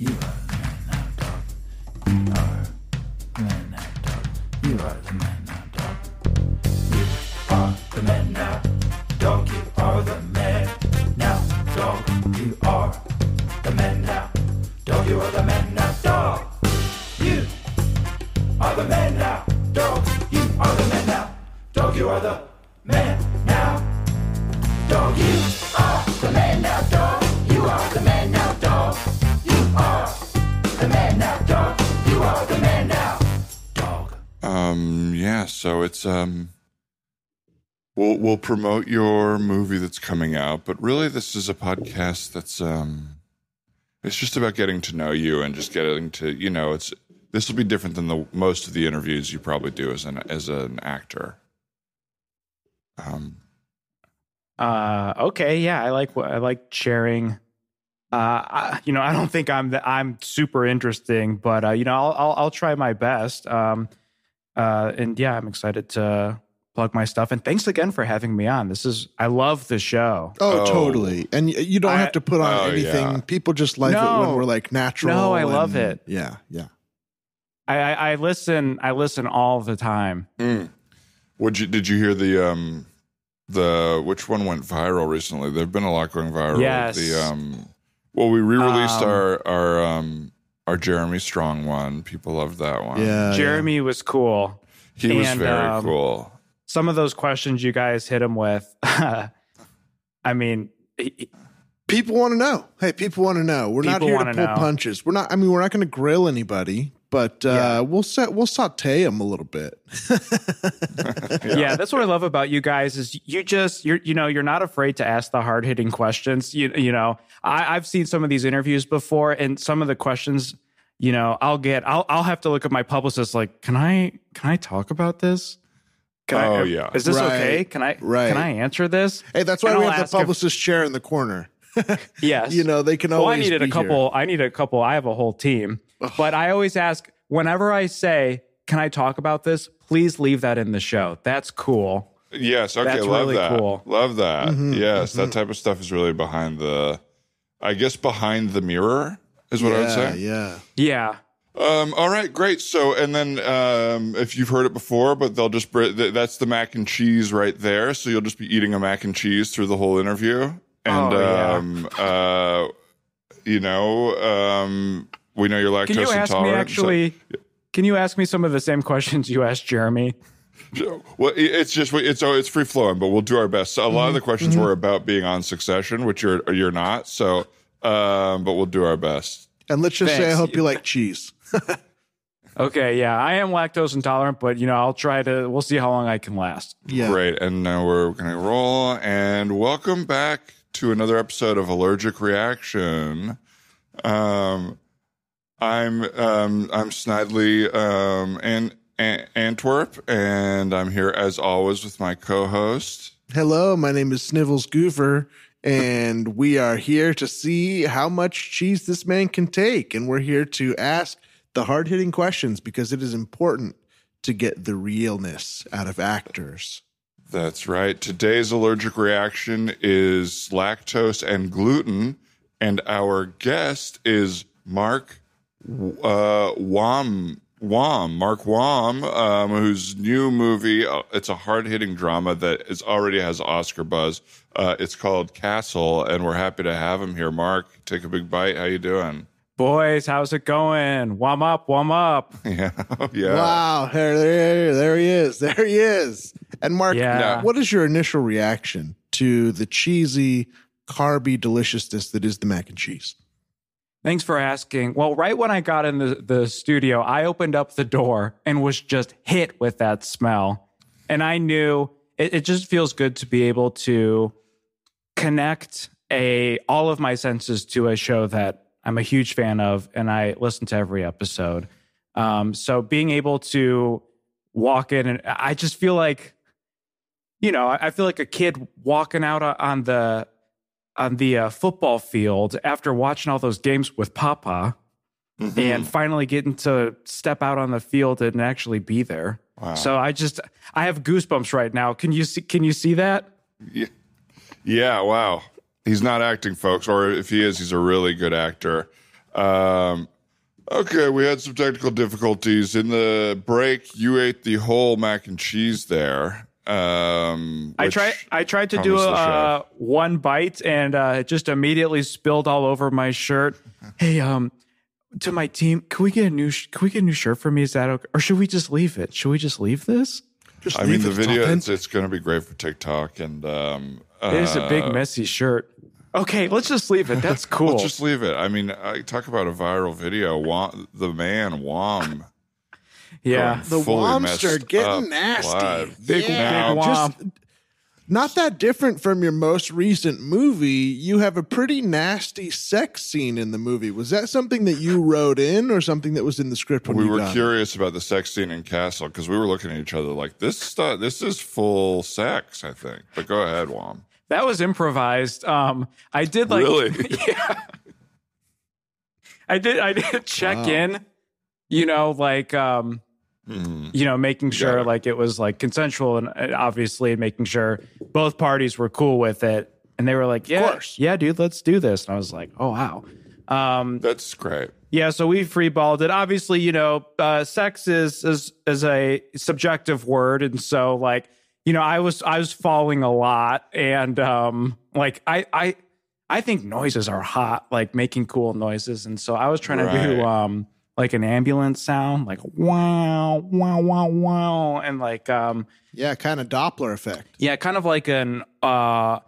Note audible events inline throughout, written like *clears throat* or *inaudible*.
Eva. Um we'll we'll promote your movie that's coming out, but really this is a podcast that's um it's just about getting to know you and just getting to, you know, it's this will be different than the most of the interviews you probably do as an as an actor. Um Uh, okay, yeah, I like what I like sharing. Uh, I, you know, I don't think I'm the, I'm super interesting, but uh, you know, I'll, I'll I'll try my best. Um, uh, and yeah, I'm excited to plug my stuff. And thanks again for having me on. This is I love the show. Oh, Oh. totally. And you don't I- have to put on Oh, anything. yeah. People just like it when we're like natural. No, I love it. Yeah, yeah. I, I, I listen I listen all the time. mm. Would you did you hear the um the which one went viral recently? There've been a lot going viral. Yes. The um well we re-released Um, our our um our Jeremy Strong one. People loved that one. Yeah. Jeremy was cool. He was very um, cool. Some of those questions you guys hit him with. *laughs* I mean, he- People want to know. Hey, people want to know. We're not here to wanna pull know. punches. We're not. I mean, we're not going to grill anybody, but uh, Yeah. we'll set. We'll saute them a little bit. *laughs* yeah. that's what I love about you guys is you just you're you know you're not afraid to ask the hard hitting questions. You you know I, I've seen some of these interviews before, and some of the questions you know I'll get I'll I'll have to look at my publicist like can I can I talk about this? Can I, Oh, yeah. is this Right, okay? Can I right. can I answer this? Hey, that's why And we I'll have ask the if- publicist chair in the corner. *laughs* Yes, You know, they can Well, I always. needed a be couple. I need a couple. I have a whole team, but I always ask whenever I say, "Can I talk about this?" Please leave that in the show. That's cool. Yes, okay, That's love really that. cool. Love that. Mhm, yes, that type of stuff is really behind the I guess behind the mirror is what yeah, I would say. Yeah. Yeah. Um, all right, great. So, and then um, if you've heard it before, but they'll just br- th- that's the mac and cheese right there. So you'll just be eating a mac and cheese through the whole interview, and Oh, yeah. um, uh, you know, um, we know you're lactose intolerant. Can you ask me intolerant. so- actually? Can you ask me some of the same *laughs* questions you asked Jeremy? Well, it's just it's oh, it's free flowing, but we'll do our best. So a lot of the questions were about being on Succession, which you're you're not. So, um, but we'll do our best. And let's just say, I hope you like cheese. *laughs* Okay, yeah, I am lactose intolerant, but you know, I'll try to. We'll see how long I can last. Yeah. Great, and now we're gonna roll. And welcome back to another episode of Allergic Reaction. Um, I'm um I'm Snidely um and. Antwerp, and I'm here as always with my co-host. Hello, my name is Snivels Goofer, and we are here to see how much cheese this man can take. And we're here to ask the hard hitting questions because it is important to get the realness out of actors. That's right. Today's allergic reaction is lactose and gluten, and our guest is Mark uh, Wam. Wam, Mark Wam, um, whose new movie, uh, it's a hard hitting drama that is already has Oscar buzz. Uh, it's called Castle, and we're happy to have him here. Mark, take a big bite. How you doing? Boys, how's it going? Warm up, warm up. *laughs* Yeah, yeah. Wow, there, there, there he is. There he is. And Mark, Yeah. what is your initial reaction to the cheesy, carby deliciousness that is the mac and cheese? Thanks for asking. Well, right when I got in the, the studio, I opened up the door and was just hit with that smell. And I knew it, it just feels good to be able to connect a all of my senses to a show that I'm a huge fan of and I listen to every episode. Um, so being able to walk in and I just feel like, you know, I I feel like a kid walking out on the on the uh, football field after watching all those games with Papa Mhm. and finally getting to step out on the field and actually be there. Wow. So I just I have goosebumps right now. Can you see can you see that? Yeah. yeah, wow. He's not acting, folks, or if he is, he's a really good actor. Um, okay, we had some technical difficulties in the break. You ate the whole mac and cheese there. Um, I which tried. I tried to do promised the uh, one bite, and uh, it just immediately spilled all over my shirt. *laughs* Hey, um, to my team, can we get a new? Sh- can we get a new shirt for me? Is that okay? Or should we just leave it? Should we just leave this? Just I mean, the video, it's, it's going to be great for TikTok. And um, uh, It is a big messy shirt. Okay, let's just leave it. That's *laughs* cool. let's just leave it. I mean, I talk about a viral video. Wom, the man, Wom. Yeah. The fully are getting nasty. live. Big- Yeah. big Just not that different from your most recent movie. You have a pretty nasty sex scene in the movie. Was that something that you wrote in, or something that was in the script when we you were got it? curious about the sex scene in Castle because we were looking at each other like this stuff. This is full sex, I think. But go ahead, Wom. That was improvised. Um, I did like Really? *laughs* yeah. I did. I did check Wow. in. You know, like um, Mhm. you know, making sure Yeah. like it was like consensual and uh, obviously making sure both parties were cool with it. And they were like, "Yeah, course. yeah, dude, let's do this." And I was like, "Oh wow." Um, That's great. yeah, so we freeballed it. Obviously, you know, uh, sex is is is a subjective word, and so like, you know, I was I was falling a lot, and um, like I I I think noises are hot, like making cool noises, and so I was trying to do um like an ambulance sound, like wow wow wow wow, and like um Yeah, kind of Doppler effect. yeah, kind of like an uh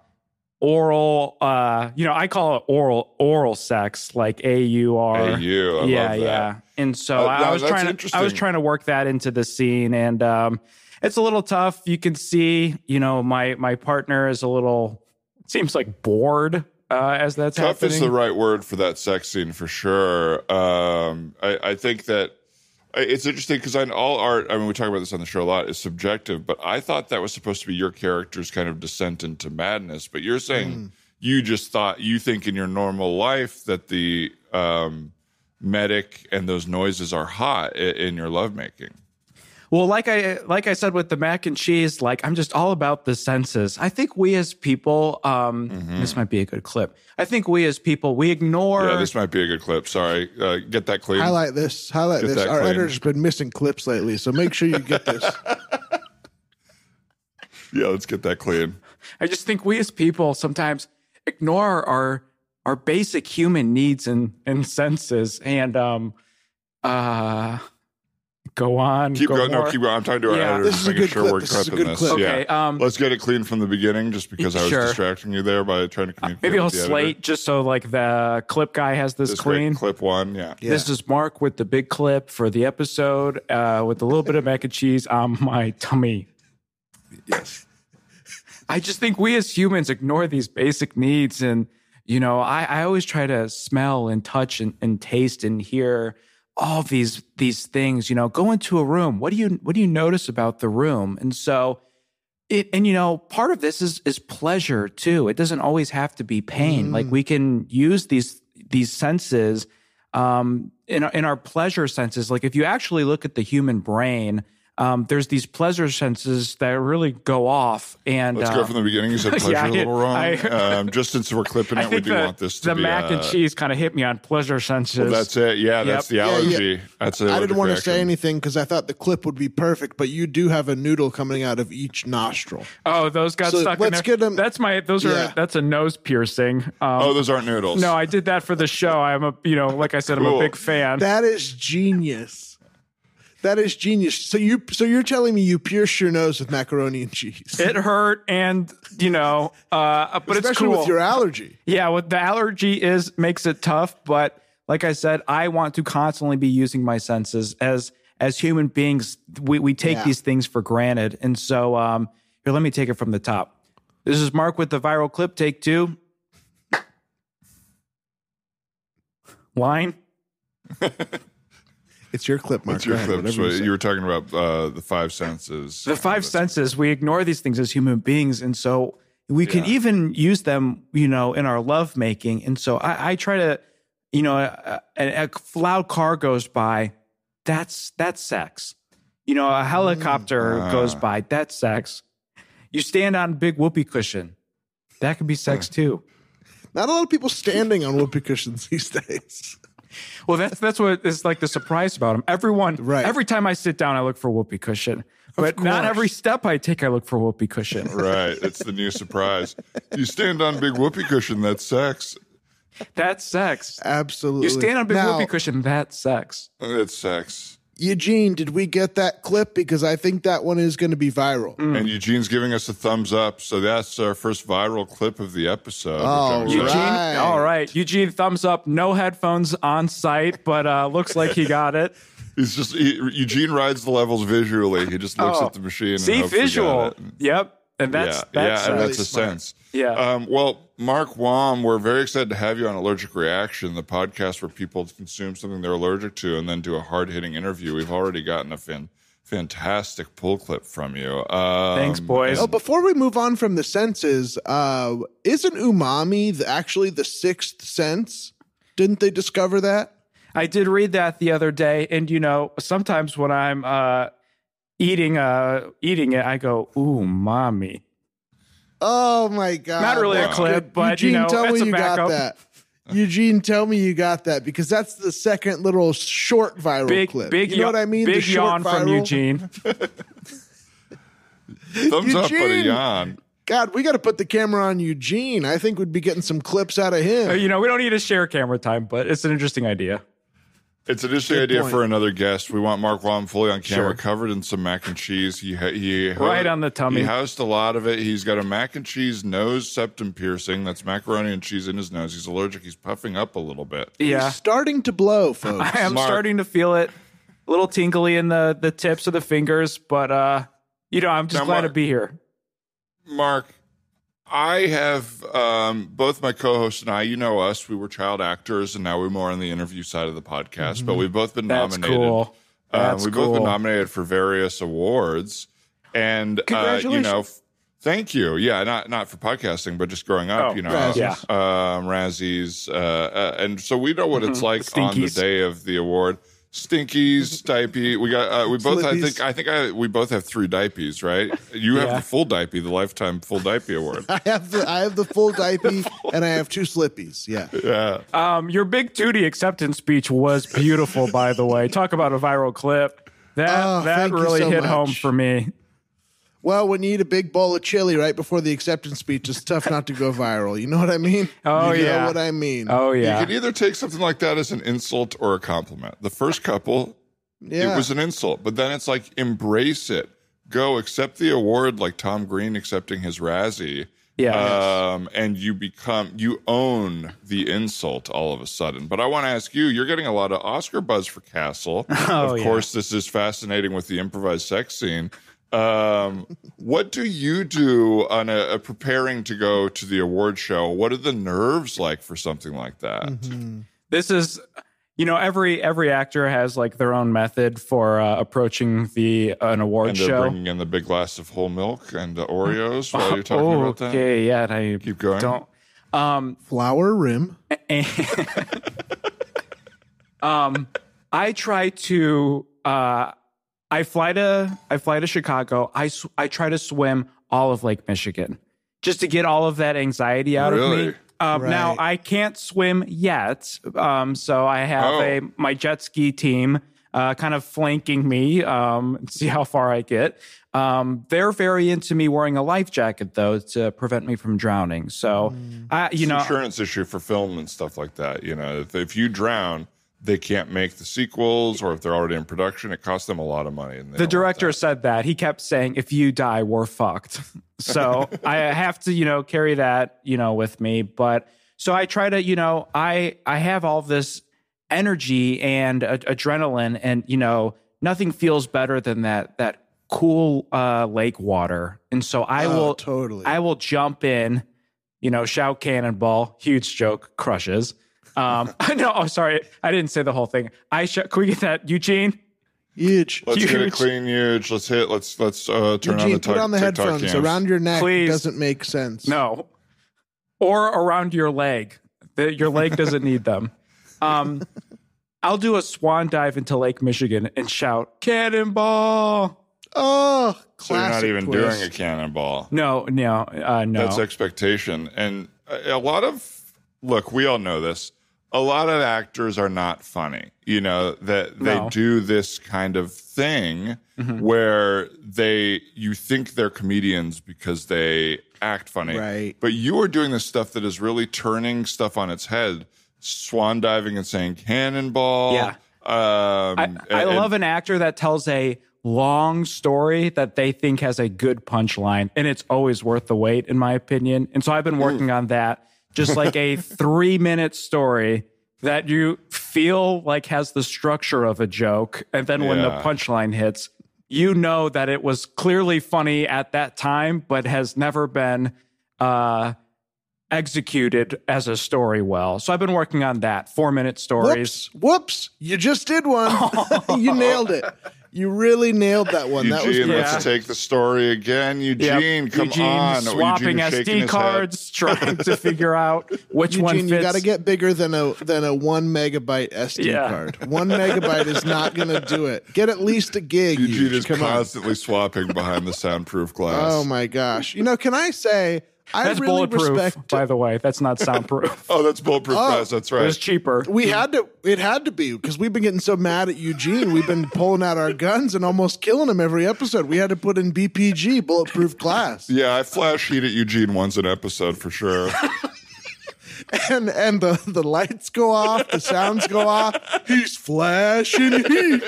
oral uh you know, I call it oral oral sex, like A U R. You. Yeah, love that. yeah. And so Uh, I no, was trying to I was trying to work that into the scene and um it's a little tough. You can see, you know, my my partner is a little seems like bored uh as that's Tough happening. is the right word for that sex scene for sure. Um, I, I think that it's interesting because in all art, I mean, we talk about this on the show a lot, is subjective, but I thought that was supposed to be your character's kind of descent into madness. But you're saying you just thought, you think in your normal life that the um, medic and those noises are hot i- in your lovemaking. Well, like I like I said with the mac and cheese, like I'm just all about the senses. I think we as people, um, this might be a good clip. I think we as people, we ignore. Yeah, this might be a good clip. Sorry. Uh, get that clean. Highlight this. Highlight Get this. Our clean. editor's been missing clips lately, so make sure you get this. *laughs* Yeah, let's get that clean. I just think we as people sometimes ignore our our basic human needs and and senses, and um, uh, go on. Keep go going. No, keep going. I'm talking to our Yeah. editor, This is a good sure clip. we're This is a good this. clip. Yeah. Okay, um, Let's get it clean from the beginning, just because I was Sure. distracting you there by trying to communicate. Maybe I'll with the editor. slate just so like the clip guy has this, this clean. clip one. Yeah. Yeah. This is Mark with the big clip for the episode uh, with a little bit of mac and cheese on my tummy. Yes. I just think we as humans ignore these basic needs. And, you know, I, I always try to smell and touch and, and taste and hear all these these things. You know, go into a room. What do you what do you notice about the room? And so it and you know, part of this is is pleasure too. It doesn't always have to be pain. Like we can use these these senses um in our, in our pleasure senses. Like if you actually look at the human brain, um, there's these pleasure senses that really go off. And Let's uh, go from the beginning. You said *laughs* pleasure Yeah, a little wrong. I- um, just since we're clipping *laughs* I it, we do the, want this to the be mac and uh, cheese kind of hit me on pleasure senses. Well, that's it. Yeah, that's Yep. the Yeah, yeah. allergy. That's the I didn't want to say anything because I thought the clip would be perfect, but you do have a noodle coming out of each nostril. oh, those got So stuck let's there. them. That's my. Those Yeah. are. That's a nose piercing. Um, Oh, those aren't noodles. no, I did that for the show. I'm a. You know, like I said, I'm a big fan. That is genius. That is genius. So you so you're telling me you pierce your nose with macaroni and cheese, it hurt, and you know, uh, but it's especially cool. with your allergy. Yeah, what the allergy is makes it tough, but like I said, I want to constantly be using my senses as as human beings. We we take Yeah. these things for granted, and so um, here, let me take it from the top. This is Mark with the viral clip. Take two. Line. *laughs* It's your clip, Mark. It's your Go clip? whatever So you you were talking about uh, the five senses. The five senses. We ignore these things as human beings, and so we can even use them, you know, in our love making. And so I, I try to, you know, a, a, a loud car goes by, that's that's sex. You know, a helicopter Ah. goes by, that's sex. You stand on a big whoopee cushion, that could be sex too. Not a lot of people standing on whoopee cushions *laughs* these days. Well, that's that's what is like the surprise about him. Everyone, Right. every time I sit down, I look for whoopee cushion, but not every step I take, I look for whoopee cushion. *laughs* Right. It's the new surprise. You stand on big whoopee cushion, that's sex. That's sex. Absolutely. You stand on big now, whoopee cushion. That's sex. It's sex. Eugene, did we get that clip? Because I think that one is going to be viral. And Eugene's giving us a thumbs up. So that's our first viral clip of the episode. which All I'm right. excited- Eugene, all right. Eugene, thumbs up. No headphones on site, but uh, looks like he got it. *laughs* He's just he, Eugene rides the levels visually. He just looks Oh. at the machine. See, and hopes we got visual. it. Yep, and that's yeah, that's yeah, and that's a smart. sense. Yeah. Um, well, Mark Wam, we're very excited to have you on Allergic Reaction, the podcast where people consume something they're allergic to and then do a hard hitting interview. We've already gotten a fan, fantastic pull clip from you. Um, Thanks, boys. Oh, before we move on from the senses, uh, isn't umami the, actually the sixth sense? Didn't they discover that? I did read that the other day, and you know, sometimes when I'm uh, eating uh, eating it, I go, "Ooh, mommy." Oh my god! Not really a clip, good. but, you Eugene, know, tell that's me a you backup. got that. Eugene, tell me you got that because that's the second little short viral Big, clip. big, you know what I mean? Big the short yawn from viral. Eugene. *laughs* Thumbs up, but a Eugene! yawn. God, we got to put the camera on Eugene. I think we'd be getting some clips out of Uh, him. you know, we don't need to share camera time, but it's an interesting idea. It's an interesting Good idea point. for another guest. We want Mark Wam fully on camera, Sure. covered in some mac and cheese. He ha- he Right on the tummy. He housed a lot of it. He's got a mac and cheese nose septum piercing. That's macaroni and cheese in his nose. He's allergic. He's puffing up a little bit. Yeah, He's starting to blow, folks. *laughs* I am Mark. starting to feel it. A little tingly in the the tips of the fingers, but uh, you know, I'm just Now, glad to be here. Mark, I have um, both my co-host and I. You know us. We were child actors, and now we're more on the interview side of the podcast. But we've both been Mm-hmm. That's nominated. cool. Um, we've both been nominated for various awards, and uh, you Congratulations. know, f- thank you. Yeah, not not for podcasting, but just growing up. Oh, you know, Razzies. Yeah. um, Razzies, uh, uh, and so we know what it's Mm-hmm. like on the day of the award. Stinkies, dipey. We got. Uh, we both. I think. I think. I, we both have three dipies, right? You have Yeah. the full diaper, the lifetime full diaper award. *laughs* I have the I have the full diaper and I have two slippies. Yeah. Yeah. Um, your big Tootie acceptance speech was beautiful, by the way. Talk about a viral clip. That Oh, that really so hit much. home for me. Well, when you eat a big bowl of chili right before the acceptance speech, it's tough not to go viral. You know what I mean? *laughs* Oh, you yeah. know what I mean? Oh yeah. You yeah, could either take something like that as an insult or a compliment. The first couple, yeah. it was an insult, but then it's like embrace it. Go accept the award like Tom Green accepting his Razzie. yeah. Um, and you become you own the insult all of a sudden. But I want to ask you, you're getting a lot of Oscar buzz for Castle. *laughs* Oh, of yeah. course, this is fascinating with the improvised sex scene. Um, what do you do on a, a preparing to go to the award show? What are the nerves like for something like that? Mm-hmm. this is you know every every actor has like their own method for uh, approaching the an award And they're show. bringing in the big glass of whole milk and the Oreos while you're talking oh, about that. okay, yeah, and I Keep going. don't. Um, Flower rim. *laughs* um, I try to. Uh, I fly to I fly to Chicago. I sw- I try to swim all of Lake Michigan just to get all of that anxiety out of Really? me. Um, Now I can't swim yet, um, so I have Oh. a my jet ski team uh, kind of flanking me. Um, *laughs* see how far I get. Um, they're very into me wearing a life jacket though to prevent me from drowning. So I, you It's know, insurance issue for film and stuff like that. You know, if, if you drown, they can't make the sequels, or if they're already in production, it costs them a lot of money. And the director that. said that he kept saying if you die we're fucked *laughs* so *laughs* i have to you know carry that you know with me but so i try to you know i i have all this energy and a- adrenaline and you know nothing feels better than that that cool uh lake water and so i Oh, will totally. i will jump in you know shout cannonball huge joke crushes um *laughs* I no oh sorry i didn't say the whole thing i sh- can we get that eugene Huge. Let's get a clean huge. Let's hit. Let's let's uh, turn Eugene, on the put on the TikTok headphones cams. around your neck. Please. Doesn't make sense. No. Or around your leg. The, your leg doesn't need them. Um, I'll do a swan dive into Lake Michigan and shout, Cannonball. Oh, So you're not even twist. doing a cannonball. No, no, uh, no. That's expectation, and a, a lot of look. We all know this. A lot of actors are not funny. You know that they No. do this kind of thing Mm-hmm. where they you think they're comedians because they act funny, Right. But you are doing this stuff that is really turning stuff on its head, swan diving and saying cannonball. Yeah. Um, I, I and- love an actor that tells a long story that they think has a good punchline, and it's always worth the wait, in my opinion. And so I've been working on that, just like a *laughs* three minute story that you feel like has the structure of a joke. And then when the punchline hits, you know that it was clearly funny at that time, but has never been uh, executed as a story well. So I've been working on that. Four minute stories. Whoops! Whoops! You just did one. *laughs* you nailed it. You really nailed that one. that was Eugene, great. let's take the story again. Yep. Eugene, come Eugene on. swapping Eugene SD cards, trying to *laughs* figure out which one Eugene, fits. you got to get bigger than a than a one megabyte SD Yeah. card. One megabyte is not going to do it. Get at least a gig. head. Eugene is Come on. constantly swapping behind the soundproof glass. Oh my gosh! You know, can I say I That's really bulletproof, respect. by the way. That's not *laughs* soundproof. Oh, that's bulletproof oh. glass. That's right. It was cheaper. we had to. It had to be because we've been getting so mad at Eugene. We've been pulling out our guns and almost killing him every episode. We had to put in BPG, bulletproof glass, Yeah, I flash heat at Eugene once an episode for sure. *laughs* and and the the lights go off, the sounds go off. He's flashing heat.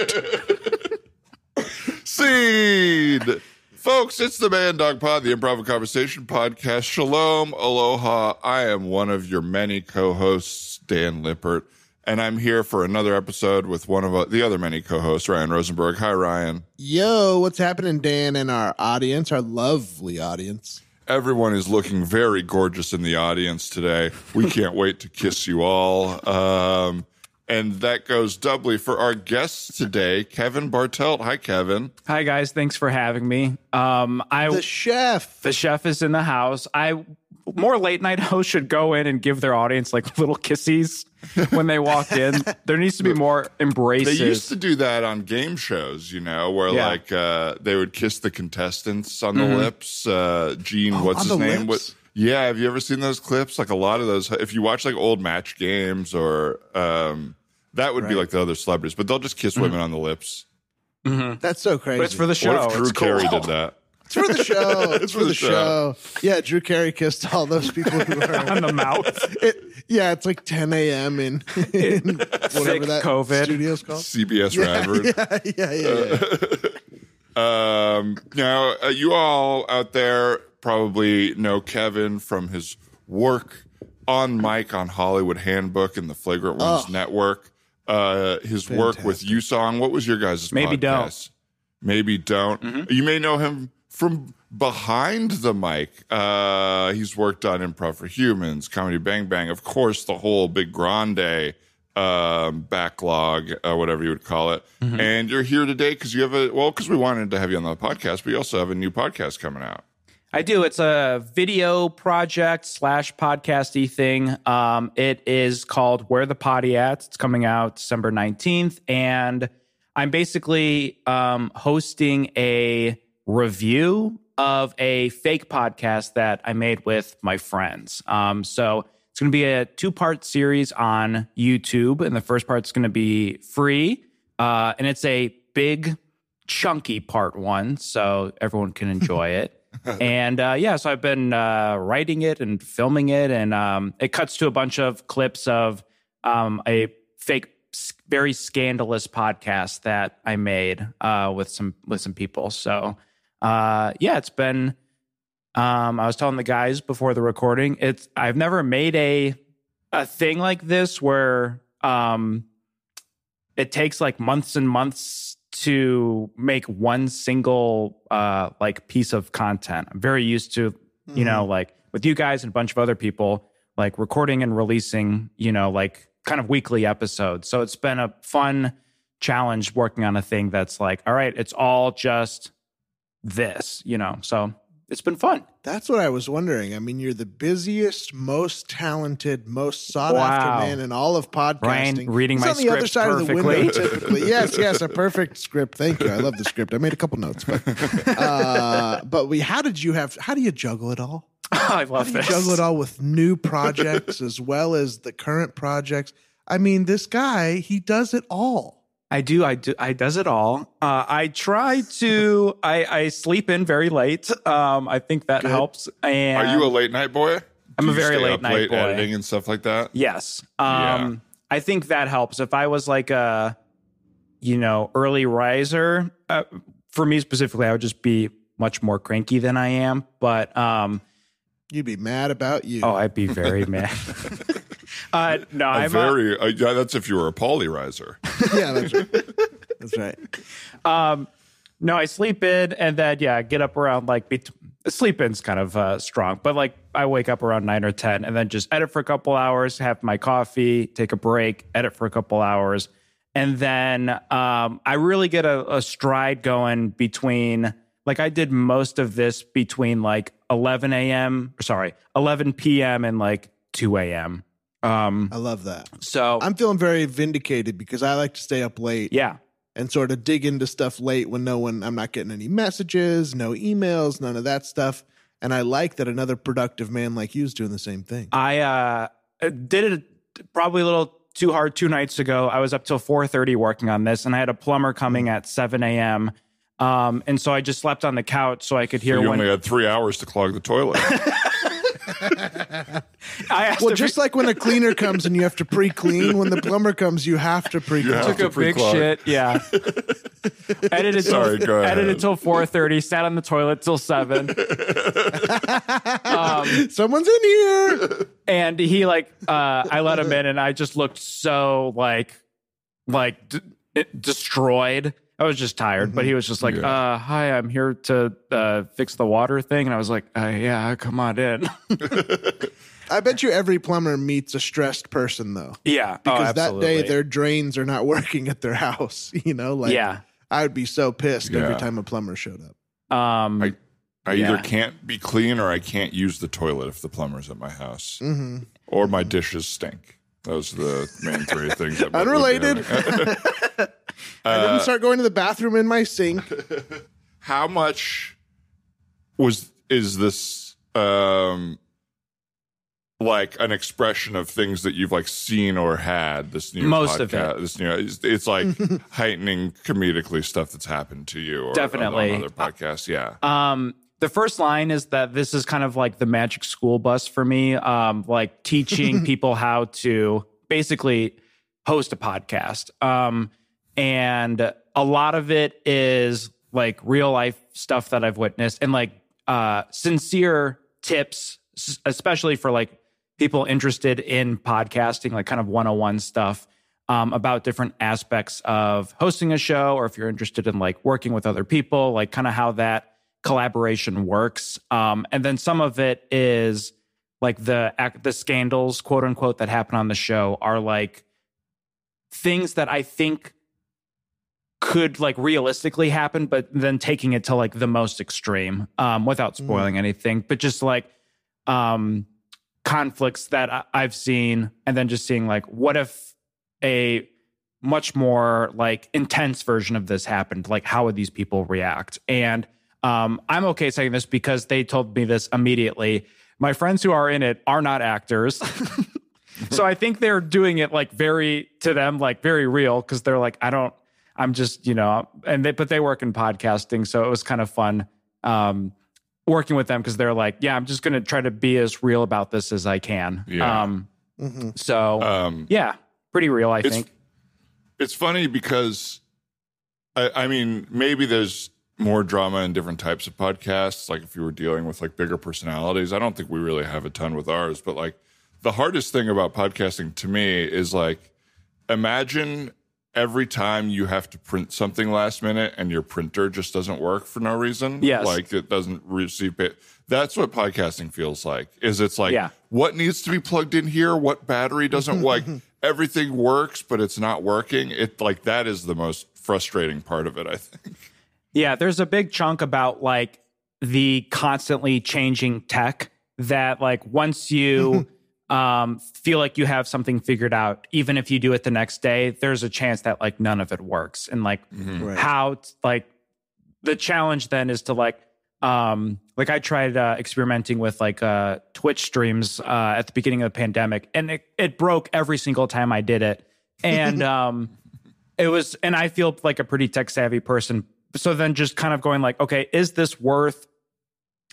*laughs* Seed. Folks, it's the Man Dog Pod, the Improv and Conversation podcast. Shalom, aloha. I am one of your many co-hosts, Dan Lippert, and I'm here for another episode with one of uh, the other many co-hosts, Ryan Rosenberg. Hi, Ryan. Yo, what's happening, Dan, and our audience, our lovely audience? Everyone is looking very gorgeous in the audience today. We can't wait to kiss you all. Um, and that goes doubly for our guests today, Kevin Bartelt. Hi, Kevin. Hi guys, thanks for having me. Um, I The chef. the chef is in the house. I more late night *laughs* hosts should go in and give their audience like little kissies when they walk in. *laughs* There needs to be more embraces. They used to do that on game shows, you know, where Yeah. like uh, they would kiss the contestants on the lips. Uh, Gene, what's his name? lips? What? Yeah, have you ever seen those clips? Like a lot of those. If you watch like old match games or um, that would be like the other celebrities, but they'll just kiss women on the lips. That's so crazy. but it's for the What show. if Drew It's cool. Carey did that? It's for the show. *laughs* It's, It's for, the, show. show. Yeah, Drew Carey kissed all those people who were. *laughs* on the mouth. it, yeah, it's like 10 a.m. in, in *laughs* whatever that COVID. studio's called. CBS Radford. Yeah, yeah, yeah. yeah. Um, now, uh, you all out there probably know Kevin from his work on Mike on Hollywood Handbook and the Flagrant Ones Network. Uh, his work with YouSong. What was your guys' Maybe podcast? Don't. Maybe don't. You may know him from behind the mic. Uh, he's worked on Improv for Humans, Comedy Bang Bang, of course, the whole Big Grande um, backlog, uh, whatever you would call it. And you're here today because you have a well, because we wanted to have you on the podcast, but you also have a new podcast coming out. I do. It's a video project slash podcasty thing. Um, it is called Where the Potty At. It's coming out December 19th. And I'm basically um, hosting a review of a fake podcast that I made with my friends. Um, so it's going to be a two part series on YouTube. And the first part's going to be free. Uh, and it's a big, chunky part one. So everyone can enjoy *laughs* it *laughs* and uh, yeah, so I've been uh, writing it and filming it, and um, it cuts to a bunch of clips of um, a fake, very scandalous podcast that I made uh, with some with some people. So uh, yeah, it's been. Um, I was telling the guys before the recording, it's I've never made a a thing like this where um, it takes like months and months to make one single uh like piece of content. I'm very used to, you know, like with you guys and a bunch of other people, like recording and releasing, you know, like kind of weekly episodes. So it's been a fun challenge working on a thing that's like, all right, it's all just this, you know. So it's been fun. That's what I was wondering. I mean, you're the busiest, most talented, most sought after Wow. man in all of podcasting. Ryan, reading He's my on the other script side of the window, perfectly. *laughs* typically. yes, *laughs* yes, a perfect script. Thank you. I love the script. I made a couple notes, but *laughs* uh, but we. How did you have? How do you juggle it all? I How love do you this. juggle it all with new projects as well as the current projects? I mean, this guy, he does it all. I do. I do. I does it all. Uh, I try to. *laughs* I, I sleep in very late. Um, I think that Good. helps. And Are you a late night boy? I'm Do a you very stay late up night late boy. editing and stuff like that. Yes. Yeah. Um, I think that helps. If I was like a, you know, early riser, uh, for me specifically, I would just be much more cranky than I am. But um, You'd be mad about you. oh, I'd be very *laughs* mad. *laughs* uh, *laughs* no, A I'm a- very uh, yeah, that's if you were a poly riser. *laughs* yeah, that's right. That's right. Um, no, I sleep in and then yeah, get up around like bet- sleep in's kind of uh, strong, but like I wake up around nine or ten and then just edit for a couple hours, have my coffee, take a break, edit for a couple hours, and then um, I really get a, a stride going between like I did most of this between like eleven a.m. sorry, eleven p.m. and like two a.m. Um, I love that. so I'm feeling very vindicated because I like to stay up late yeah, and sort of dig into stuff late when no one, I'm not getting any messages, no emails, none of that stuff. And I like that another productive man like you is doing the same thing. I uh, did it probably a little too hard two nights ago. I was up till 4:30 working on this, and I had a plumber coming at 7 a.m. Um, and so I just slept on the couch so I could hear You when only had three hours to clog the toilet. *laughs* I asked Well, just he like when a cleaner comes and you have to pre clean, when the plumber comes, you have to pre clean. have took to a big pre-clog. shit. Yeah. *laughs* edited Sorry, till, go ahead. edited till 4:30. Sat on the toilet till seven. *laughs* um, Someone's in here. and he like uh i let him in and i just looked so like like d- destroyed i was just tired but he was just like Yeah. uh hi i'm here to uh fix the water thing and i was like uh, yeah come on in *laughs* I bet you every plumber meets a stressed person though. yeah Because oh, that day their drains are not *laughs* working at their house. You know, like yeah I would be so pissed every time a plumber showed up. um I- I either can't be clean or I can't use the toilet if the plumber's at my house, hmm or my dishes stink. Those are the main three things. That would be Unrelated. having- *laughs* I didn't start going to the bathroom in my sink. *laughs* How much was is this um like an expression of things that you've like seen or had this new Most of it. this new it's, it's like *laughs* heightening comedically stuff that's happened to you or Definitely. on other podcasts yeah Um, the first line is that this is kind of like the magic school bus for me, um, like teaching *laughs* people how to basically host a podcast. Um, and a lot of it is like real life stuff that I've witnessed and like uh, sincere tips, especially for like people interested in podcasting, like kind of 101 stuff um, about different aspects of hosting a show, or if you're interested in like working with other people, like kind of how that collaboration works. Um, and then some of it is like the the scandals, quote unquote, that happen on the show are like things that I think could like realistically happen, but then taking it to like the most extreme, um, without spoiling anything, but just like um conflicts that I- I've seen, and then just seeing like what if a much more like intense version of this happened? Like how would these people react? And um, i'm okay saying this because they told me this immediately. My friends who are in it are not actors. *laughs* So i think they're doing it like very to them like very real because they're like i don't i'm just you know and they but they work in podcasting so it was kind of fun um, working with them because they're like yeah i'm just gonna try to be as real about this as i can. Yeah. um, hmm so um yeah pretty real i It's- think. it's funny because I, I mean maybe there's more drama in different types of podcasts like if you were dealing with like bigger personalities. I don't think we really have a ton with ours but like the hardest thing about podcasting to me is like imagine every time you have to print something last minute and your printer just doesn't work for no reason. Yes. like it doesn't receive it. That's what podcasting feels like is it's like Yeah. what needs to be plugged in here? What battery doesn't *laughs* like everything works but it's not working. It like that is the most frustrating part of it i think Yeah, there's a big chunk about like the constantly changing tech that like once you um feel like you have something figured out, even if you do it the next day, there's a chance that like none of it works. And like Right. how t- like the challenge then is to like um, like I tried uh, experimenting with like uh, Twitch streams uh, at the beginning of the pandemic, and it, it broke every single time I did it. And *laughs* um, it was, and I feel like a pretty tech savvy person. So then just kind of going like, okay, is this worth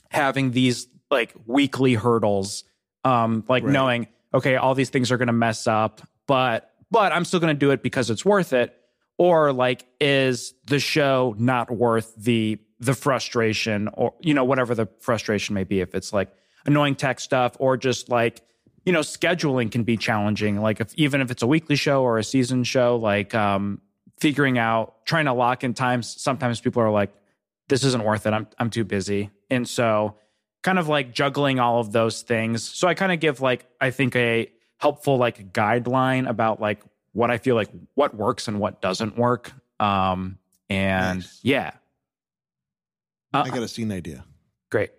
having these like weekly hurdles? Um, like Right. knowing, okay, all these things are going to mess up, but but I'm still going to do it because it's worth it. Or like, is the show not worth the the frustration, or you know, whatever the frustration may be? If it's like annoying tech stuff, or just like you know, scheduling can be challenging. Like if even if it's a weekly show or a season show, like um, figuring out trying to lock in times. Sometimes people are like, "This isn't worth it. I'm I'm too busy," and so kind of like juggling all of those things. So I kind of give like I think a helpful like guideline about like what I feel like what works and what doesn't work. Um, and Nice. yeah, uh, I got a scene idea. great.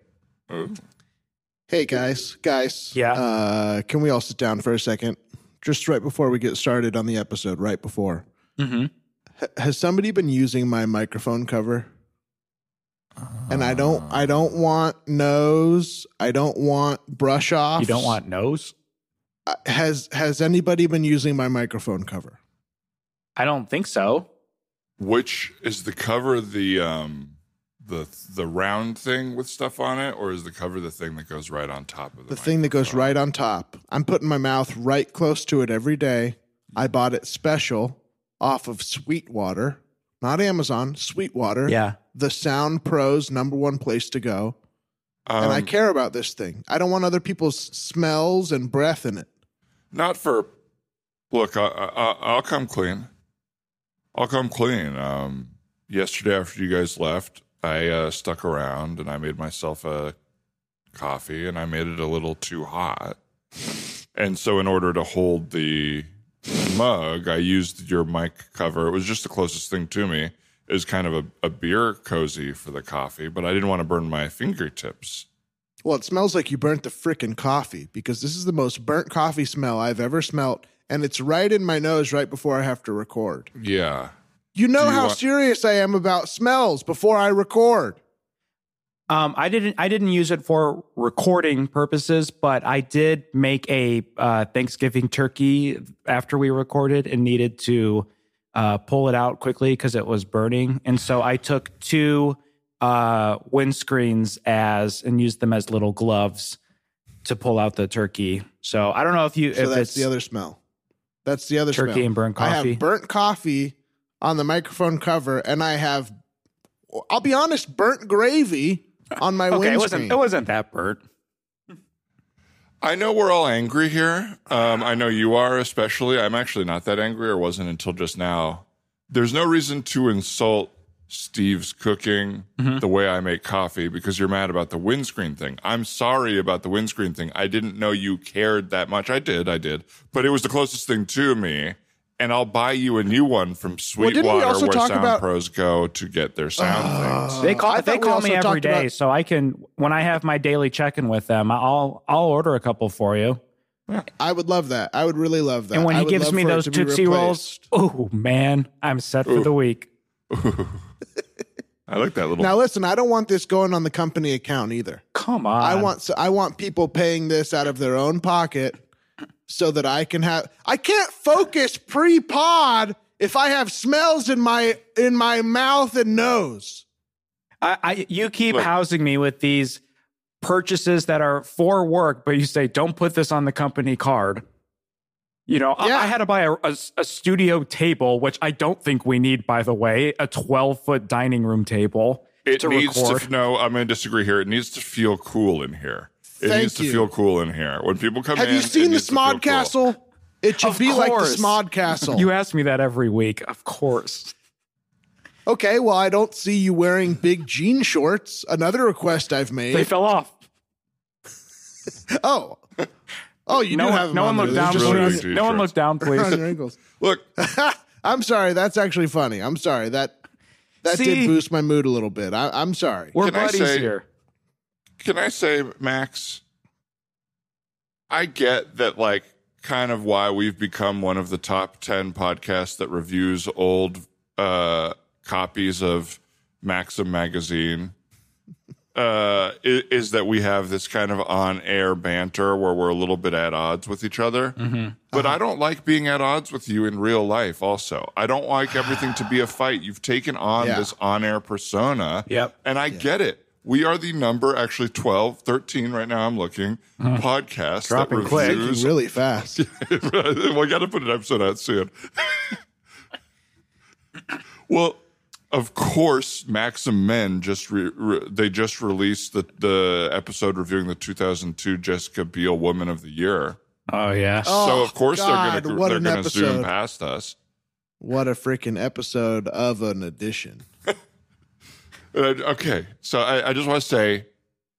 Hey guys, guys. Yeah. Uh, can we all sit down for a second? Just right before we get started on the episode, right before. hmm H- has somebody been using my microphone cover? And I don't I don't want nose. I don't want brush off. You don't want nose? has has anybody been using my microphone cover? I don't think so. Which is the cover the um the the round thing with stuff on it, or is the cover the thing that goes right on top of the The thing that goes right on top. I'm putting my mouth right close to it every day. I bought it special off of Sweetwater, not Amazon, Sweetwater. Yeah. The Sound Pro's number one place to go. Um, and I care about this thing. I don't want other people's smells and breath in it. Not for. Look, I, I, I'll come clean. I'll come clean. Um, yesterday, after you guys left, I uh, stuck around and I made myself a coffee, and I made it a little too hot. And so, in order to hold the mug, I used your mic cover. It was just the closest thing to me. Is kind of a, a beer cozy for the coffee, but I didn't want to burn my fingertips. Well, it smells like you burnt the frickin' coffee because this is the most burnt coffee smell I've ever smelt. And it's right in my nose right before I have to record. Yeah. You know you how want- serious I am about smells before I record. Um, I didn't. I didn't use it for recording purposes, but I did make a uh, Thanksgiving turkey after we recorded and needed to uh, pull it out quickly because it was burning. And so I took two uh, windscreens as and used them as little gloves to pull out the turkey. So I don't know if you So if that's it's the other smell. That's the other smell turkey smell. and burnt coffee. I have burnt coffee on the microphone cover, and I have, I'll be honest, burnt gravy on my *laughs* okay, it windscreen. wasn't it wasn't that burnt. I know we're all angry here. Um, I know you are, especially. I'm actually not that angry, or wasn't until just now. There's no reason to insult Steve's cooking the way I make coffee because you're mad about the windscreen thing. I'm sorry about the windscreen thing. I didn't know you cared that much. I did, I did, but it was the closest thing to me. And I'll buy you a new one from Well, didn't we Sweetwater, also where Sound about- Pros go to get their sound oh. things. They call they call me every day, about- so I can when I have my daily check-in with them, I'll I'll order a couple for you. I would love that. I would really love that. And when I he would gives me those to be Tootsie Rolls, oh man, I'm set for the week. *laughs* I like that little. Now listen, I don't want this going on the company account either. Come on. I want so I want people paying this out of their own pocket so that I can have I can't focus pre-pod if I have smells in my in my mouth and nose. I, I you keep Look. housing me with these purchases that are for work, but you say don't put this on the company card. You know, I- Yeah. I, had to buy a, a, a studio table, which I don't think we need, by the way, a 12 foot dining room table It to needs record. to no. I'm going to disagree here. It needs to feel cool in here. It Thank needs to you. feel cool in here. When people come in. Have in, you it seen the needs to feel Smod cool. Castle? It should Of be like the. SModcastle. you ask me that every week, of course. okay, well I don't see you wearing big jean shorts. Another request I've made. They fell off. *laughs* oh. Oh, you no do one, have no on one there. look down, just really please. big No one t-shirts. look down, on please. your *laughs* ankles. Look, *laughs* I'm sorry. That's actually funny. I'm sorry. That that See? did boost my mood a little bit. I, I'm sorry. We're Can I buddies say- here. Can I say, Max? I get that, like, kind of why we've become one of the top 10 podcasts that reviews old uh, copies of Maxim magazine. *laughs* uh, is, is that we have this kind of on-air banter where we're a little bit at odds with each other. Mm-hmm. But I don't like being at odds with you in real life. Also, I don't like everything to be a fight. You've taken on Yeah. this on-air persona. Yep. and I get it. We are the number, actually 12, 13 right now. I'm looking podcast Mm-hmm. Dropping that quick. really fast. *laughs* well, I got to put an episode out soon. *laughs* well, of course, Maxim Men just re- re- they just released the the episode reviewing the 2002 Jessica Biel Woman of the Year. Oh yeah. so of course God, they're gonna they're gonna zoom episode. past us. What a freaking episode of an edition. Uh, okay, so I, I just want to say.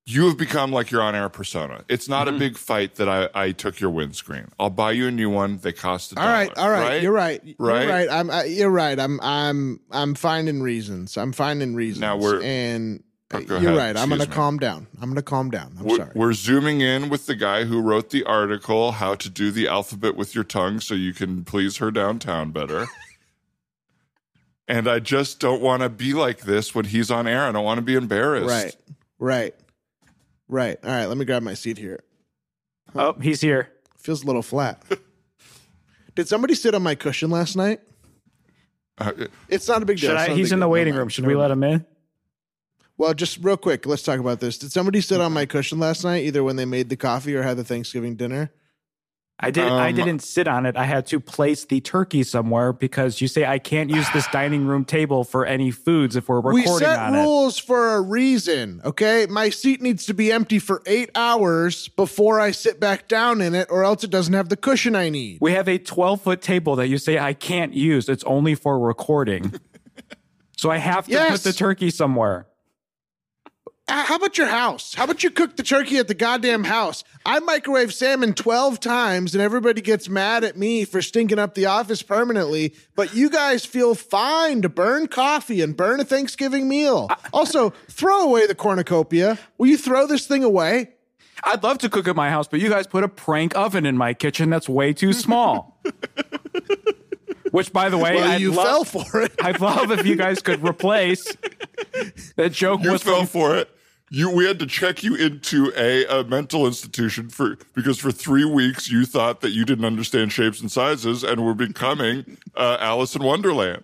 You have become like your on-air persona. It's not Mm-hmm. a big fight that I, I took your windscreen. I'll buy you a new one. They cost a All right, dollar, all right, you're right. Right? You're right. I'm. I, you're right. I'm. I'm. I'm finding reasons. I'm finding reasons. Now we're- and Oh, you're ahead. right. I'm gonna calm down. I'm gonna calm down. I'm We're, sorry. we're zooming in with the guy who wrote the article, How to Do the Alphabet with Your Tongue So You Can Please Her Downtown Better. *laughs* and I just don't want to be like this when he's on air. I don't want to be embarrassed. Right. Right. Right. All right. Let me grab my seat here. Oh, he's here. Feels a little flat. *laughs* Did somebody sit on my cushion last night? Uh, It's not a big deal. I? He's in the waiting Never room. mind. Should we let him in? Well, just real quick, let's talk about this. Did somebody sit on my cushion last night, either when they made the coffee or had the Thanksgiving dinner? I did. I Um, didn't sit on it. I had to place the turkey somewhere because you say I can't use this *sighs* dining room table for any foods if we're We recording set on it. rules for a reason, okay? My seat needs to be empty for eight hours before I sit back down in it, or else it doesn't have the cushion I need. We have a 12 foot table that you say I can't use. It's only for recording. *laughs* so I have to Yes. put the turkey somewhere. Uh, How about your house? How about you cook the turkey at the goddamn house? I microwave salmon 12 times and everybody gets mad at me for stinking up the office permanently, but you guys feel fine to burn coffee and burn a Thanksgiving meal. Also, throw away the cornucopia. Will you throw this thing away? I'd love to cook at my house, but you guys put a prank oven in my kitchen that's way too small. Which, by the way, Well, I'd you love, fell for it. I'd love if you guys could replace. That joke You was fell from for it. You, we had to check you into a, a mental institution for because for three weeks you thought that you didn't understand shapes and sizes and were becoming uh, Alice in Wonderland.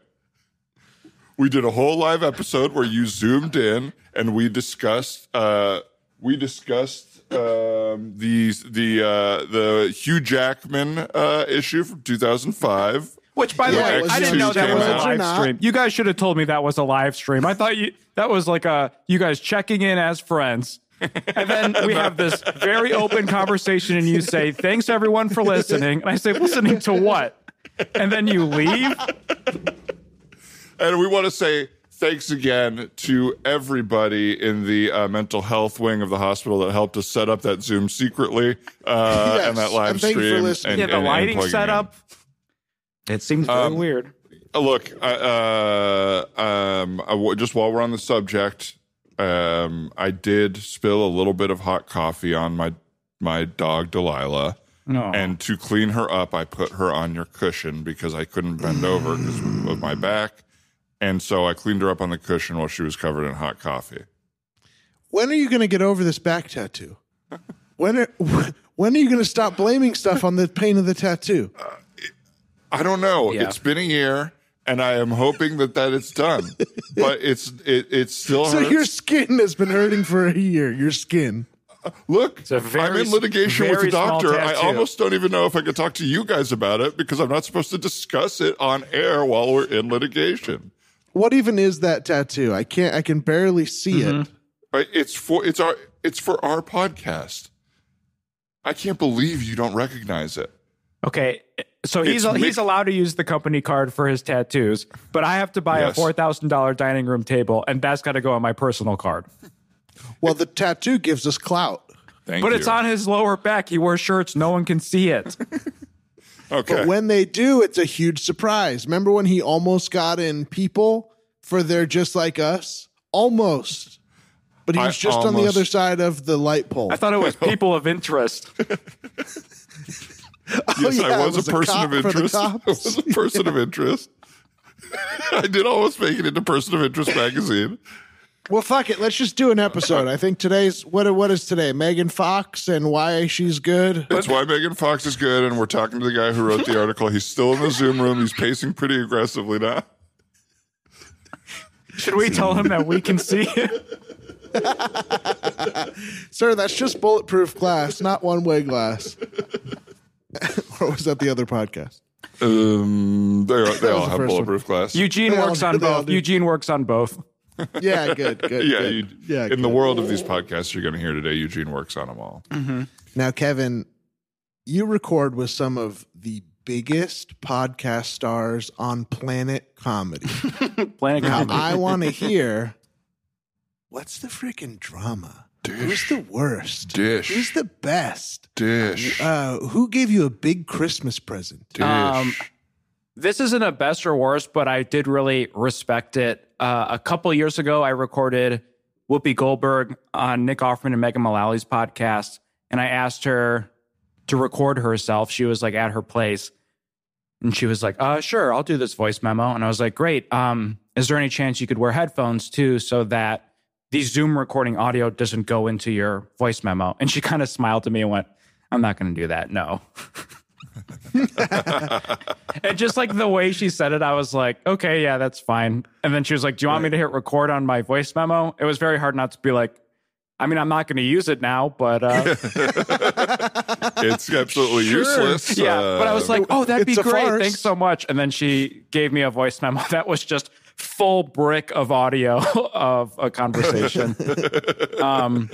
We did a whole live episode where you zoomed in and we discussed uh, we discussed um, the the uh, the Hugh Jackman uh, issue from 2005. Which, by the Yeah, way, I didn't know that was a live Not. stream. You guys should have told me that was a live stream. I thought you that was like a you guys checking in as friends. And then we have this very open conversation, and you say, Thanks everyone for listening. And I say, Listening to what? And then you leave. And we want to say thanks again to everybody in the uh, mental health wing of the hospital that helped us set up that Zoom secretly uh, Yes, and that live and thank you for stream. listening. and- Yeah, the and- and lighting plugging setup. It seems very Um, weird. Look, uh, uh, um, I w- just while we're on the subject, um, I did spill a little bit of hot coffee on my my dog Delilah. No. And to clean her up, I put her on your cushion because I couldn't bend over because of my back. And so I cleaned her up on the cushion while she was covered in hot coffee. When are you going to get over this back tattoo? When are, *laughs* when are you going to stop blaming stuff on the pain of the tattoo? I don't know. Yeah. It's been a year, and I am hoping that that it's done. *laughs* but it's it it still So hurts. your skin has been hurting for a year. Your skin. Uh, look, I'm in litigation with the doctor. I almost don't even know if I could talk to you guys about it because I'm not supposed to discuss it on air while we're in litigation. What even is that tattoo? I can't. I can barely see it. Right? It's for it's our it's for our podcast. I can't believe you don't recognize it. Okay, so he's It's he's allowed to use the company card for his tattoos, but I have to buy Yes. a four thousand dollar dining room table, and that's got to go on my personal card. Well, the tattoo gives us clout. Thank But you. it's on his lower back. He wears shirts; no one can see it. *laughs* Okay. But when they do, it's a huge surprise. Remember when he almost got in People for their Just Like Us? Almost. But he I was just on the other side of the light pole. I thought it was *laughs* people of interest. *laughs* *laughs* Oh, yes, yeah, I was, was a a person cop of interest. *laughs* I was a person of *laughs* interest. I did almost make it into Person of Interest magazine. Well, fuck it. Let's just do an episode. I think today's what? What is today? Megan Fox and why she's good. That's why Megan Fox is good, and we're talking to the guy who wrote the article. He's still in the Zoom room. He's pacing pretty aggressively now. Should we tell him that we can see it? Sir, that's just bulletproof glass, not one way glass. *laughs* or was that the other podcast? Um, they, they all the have first bulletproof glass. Eugene They all works do, on they all both. do. Eugene works on both. *laughs* Yeah, good, good. yeah, good. you, yeah. in the good. world of these podcasts you're going to hear today, Eugene works on them all. Now, Kevin, you record with some of the biggest podcast stars on planet comedy. *laughs* Planet Now, Comedy. I want to hear what's the freaking drama? Who's the worst? Dish. Who's the best? Dish. Uh, who gave you a big Christmas present? Dish. Um, This isn't a best or worst, but I did really respect it. Uh, a couple years ago, I recorded Whoopi Goldberg on Nick Offerman and Megan Mullally's podcast, and I asked her to record herself. She was like at her place, and she was like, "Uh, sure, I'll do this voice memo." And I was like, "Great. Um, is there any chance you could wear headphones too, so that the Zoom recording audio doesn't go into your voice memo?" And she kind of smiled to me and went, "I'm not going to do that. No." *laughs* And just like the way she said it, I was like, okay, yeah, that's fine. And then she was like, do you want me to hit record on my voice memo? It was very hard not to be like, I mean, I'm not going to use it now, but uh, *laughs* it's absolutely useless. yeah. But I was like, oh, that'd be great. farce. Thanks so much. And then she gave me a voice memo *laughs* that was just full brick of audio *laughs* of a conversation. *laughs* um,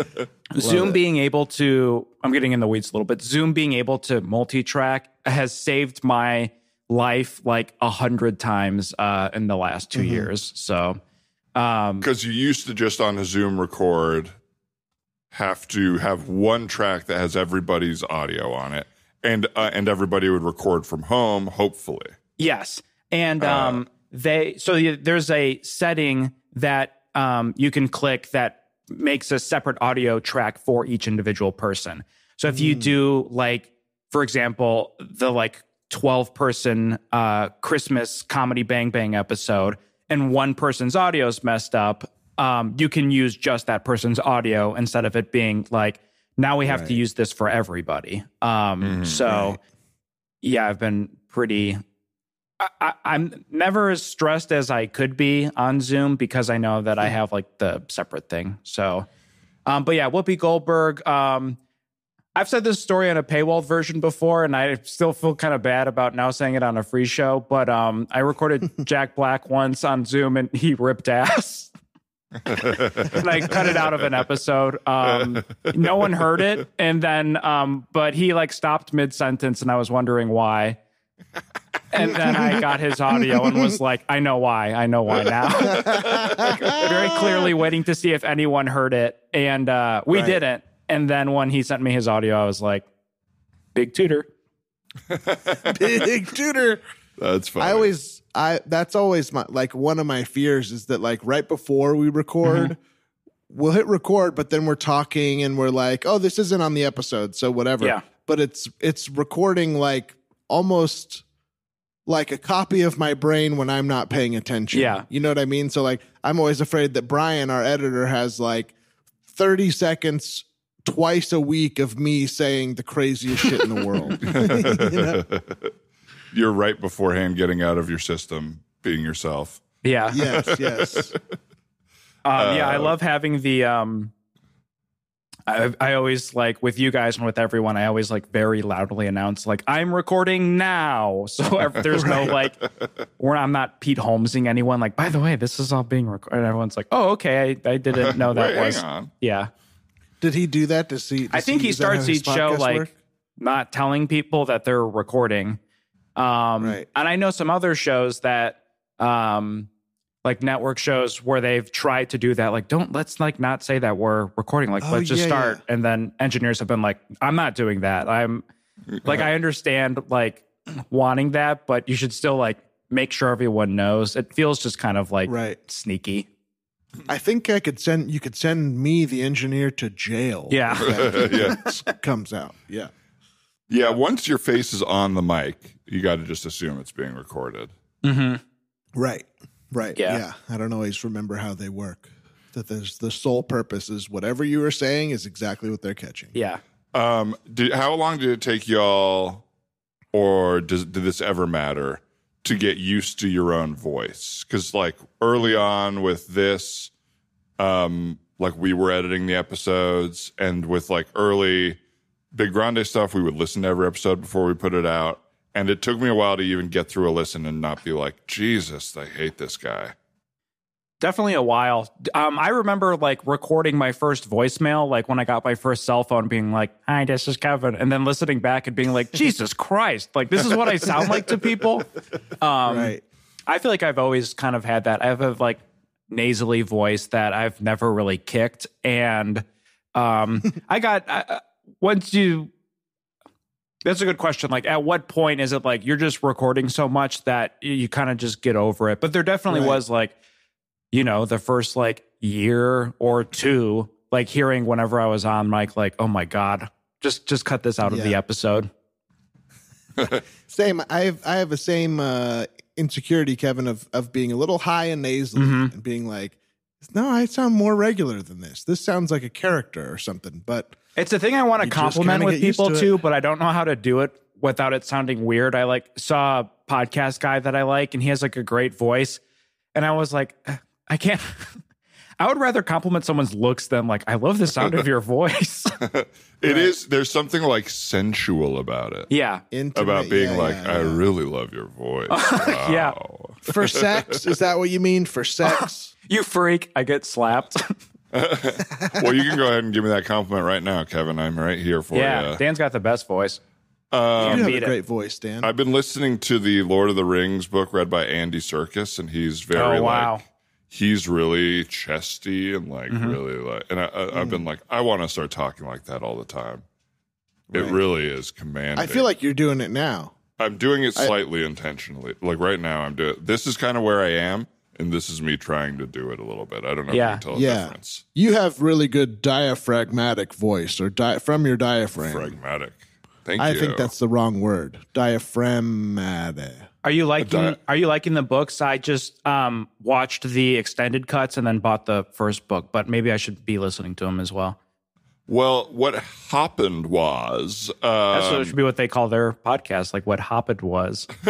Zoom being able to, I'm getting in the weeds a little bit. Zoom being able to multi-track has saved my life like a hundred times uh, in the last Mm-hmm. 2 years. So, um, because you used to just on a Zoom record have to have one track that has everybody's audio on it, and uh, and everybody would record from home, hopefully. Yes, and Uh. um, they so there's a setting that um, you can click that makes a separate audio track for each individual person. So if you do like, for example, the like 12 person uh, Christmas comedy Bang Bang episode, and one person's audio is messed up, um, you can use just that person's audio instead of it being like now we have to use this for everybody. Um, so yeah, I've been pretty. I, I'm never as stressed as I could be on Zoom because I know that I have like the separate thing. So, um, but yeah, Whoopi Goldberg. Um, I've said this story on a paywall version before, and I still feel kind of bad about now saying it on a free show. But um, I recorded *laughs* Jack Black once on Zoom, and he ripped ass. *laughs* and I cut it out of an episode. Um, no one heard it, and then, um, but he like stopped mid sentence, and I was wondering why. And then I got his audio and was like, I know why. I know why now. *laughs* Very clearly waiting to see if anyone heard it. And uh, we Right. didn't. And then when he sent me his audio, I was like, big tutor. *laughs* Big tutor. That's fine. I always I that's always my like one of my fears is that like right before we record Mm-hmm. we'll hit record but then we're talking and we're like oh this isn't on the episode so whatever Yeah. but it's it's recording like almost like a copy of my brain when I'm not paying attention Yeah. you know what I mean so like I'm always afraid that Brian our editor has like 30 seconds twice a week of me saying the craziest shit in the world *laughs* *laughs* You know? You're right beforehand getting out of your system, being yourself. Yeah. yes yes Um, *laughs* yeah, I love having the. Um, I, I always like with you guys and with everyone. I always like very loudly announce like I'm recording now, *laughs* so ev- there's no like, where I'm not Pete Holmesing anyone. Like, by the way, this is all being recorded. Everyone's like, oh, okay, I, I didn't know that *laughs* Wait, was. Yeah, Did he do that to see? to I think see- he is that how starts each show podcast like not telling people that they're recording. Um, Right. And I know some other shows that, um, like network shows where they've tried to do that. Like, don't let's like not say that we're recording. Like, Oh, let's just yeah, start. And then engineers have been like, I'm not doing that. I'm like, I understand like wanting that, but you should still like make sure everyone knows. It feels just kind of like Right. sneaky. I think I could send you could send me the engineer to jail. Yeah. *laughs* yeah, comes out. Yeah. Yeah, once your face is on the mic, you got to just assume it's being recorded. Mm-hmm. Right. Right. Yeah. Yeah. I don't always remember how they work. that there's the sole purpose is whatever you are saying is exactly what they're catching. Yeah. Um, did, how long did it take y'all, or does, did this ever matter, to get used to your own voice? Because like early on with this, um, like we were editing the episodes, and with like early Big Grande stuff, we would listen to every episode before we put it out, and it took me a while to even get through a listen and not be like, Jesus, I hate this guy. Definitely a while. Um, I remember like recording my first voicemail, like when I got my first cell phone, being like, "Hi, this is Kevin," and then listening back and being like, "Jesus Christ!" Like this is what I sound like to people. *laughs* Um, Right. I feel like I've always kind of had that. I have a like nasally voice that I've never really kicked, and um, *laughs* I got I, I- once you. That's a good question. Like, at what point is it like you're just recording so much that you, kind of just get over it? But there definitely Right. was like, you know, the first like year or two, like hearing whenever I was on mic, like, oh my god, just just cut this out of the episode. *laughs* Same. I have I have the same uh, insecurity, Kevin, of of being a little high and nasally Mhm. and being like, no, I sound more regular than this. This sounds like a character or something. But It's a thing I want to compliment with people to too, but I don't know how to do it without it sounding weird. I like saw a podcast guy that I like, and he has like a great voice, and I was like, "Uh, I can't. *laughs* I would rather compliment someone's looks than like, I love the sound of your voice. *laughs* It is. There's something like sensual about it. yeah, intimate, About being yeah, like, yeah, I yeah. really love your voice. *laughs* Yeah. For sex. Is that what you mean for sex? you freak. I get slapped. *laughs* well, you can go ahead and give me that compliment right now, Kevin. I'm right here for you. yeah, you. Dan's got the best voice. you have beat a it. great voice, Dan. I've been listening to the Lord of the Rings book read by Andy Serkis, and he's very Oh, wow. like he's really chesty and like Mm-hmm. really like. And I, I, I've been like, I want to start talking like that all the time. It really is commanding. I feel like you're doing it now. I'm doing it slightly intentionally. Like right now, I'm doing. This is kind of where I am, and this is me trying to do it a little bit. I don't know Yeah. if you can tell Yeah. the difference. You have really good diaphragmatic voice, or di- from your diaphragm. Pragmatic. Thank you. I you. think that's the wrong word. Diaphragmatic. Are you liking? di- Are you liking the books? I just um, watched the extended cuts and then bought the first book, but maybe I should be listening to them as well. Well, what happened was That's um, what should be what they call their podcast, like what happened was. *laughs*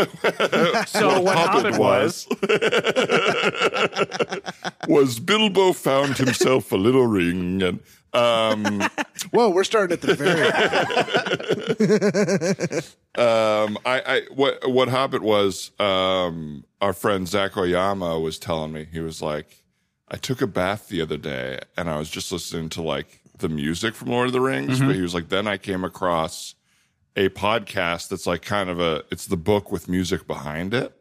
so what happened Hopped was, *laughs* was Bilbo found himself a little ring, and um, *laughs* Whoa, we're starting at the very. um, I, I what what Hobbit was. Um, our friend Zach Oyama was telling me he was like, I took a bath the other day, and I was just listening to like the music from Lord of the Rings, Mm-hmm. but he was like, then I came across a podcast that's like kind of a it's the book with music behind it.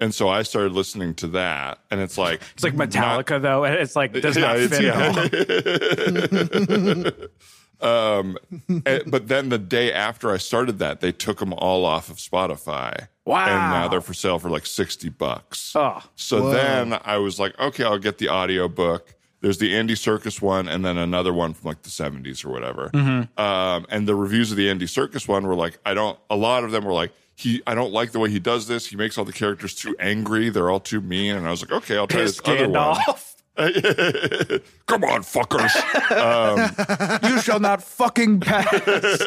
And so I started listening to that, and it's like it's like Metallica though, and it's like does not fit at all. *laughs* um, and- but then the day after I started that, they took them all off of Spotify. Wow. And now they're for sale for like 60 bucks. Oh, So Whoa. then I was like, okay, I'll get the audio book. There's the Andy Serkis one, and then another one from like the 70s or whatever. Mm-hmm. Um, and the reviews of the Andy Serkis one were like, I don't. A lot of them were like, he, I don't like the way he does this. He makes all the characters too angry. They're all too mean. And I was like, okay, I'll try piss this other one. *laughs* Come on, fuckers. Um, you shall not fucking pass.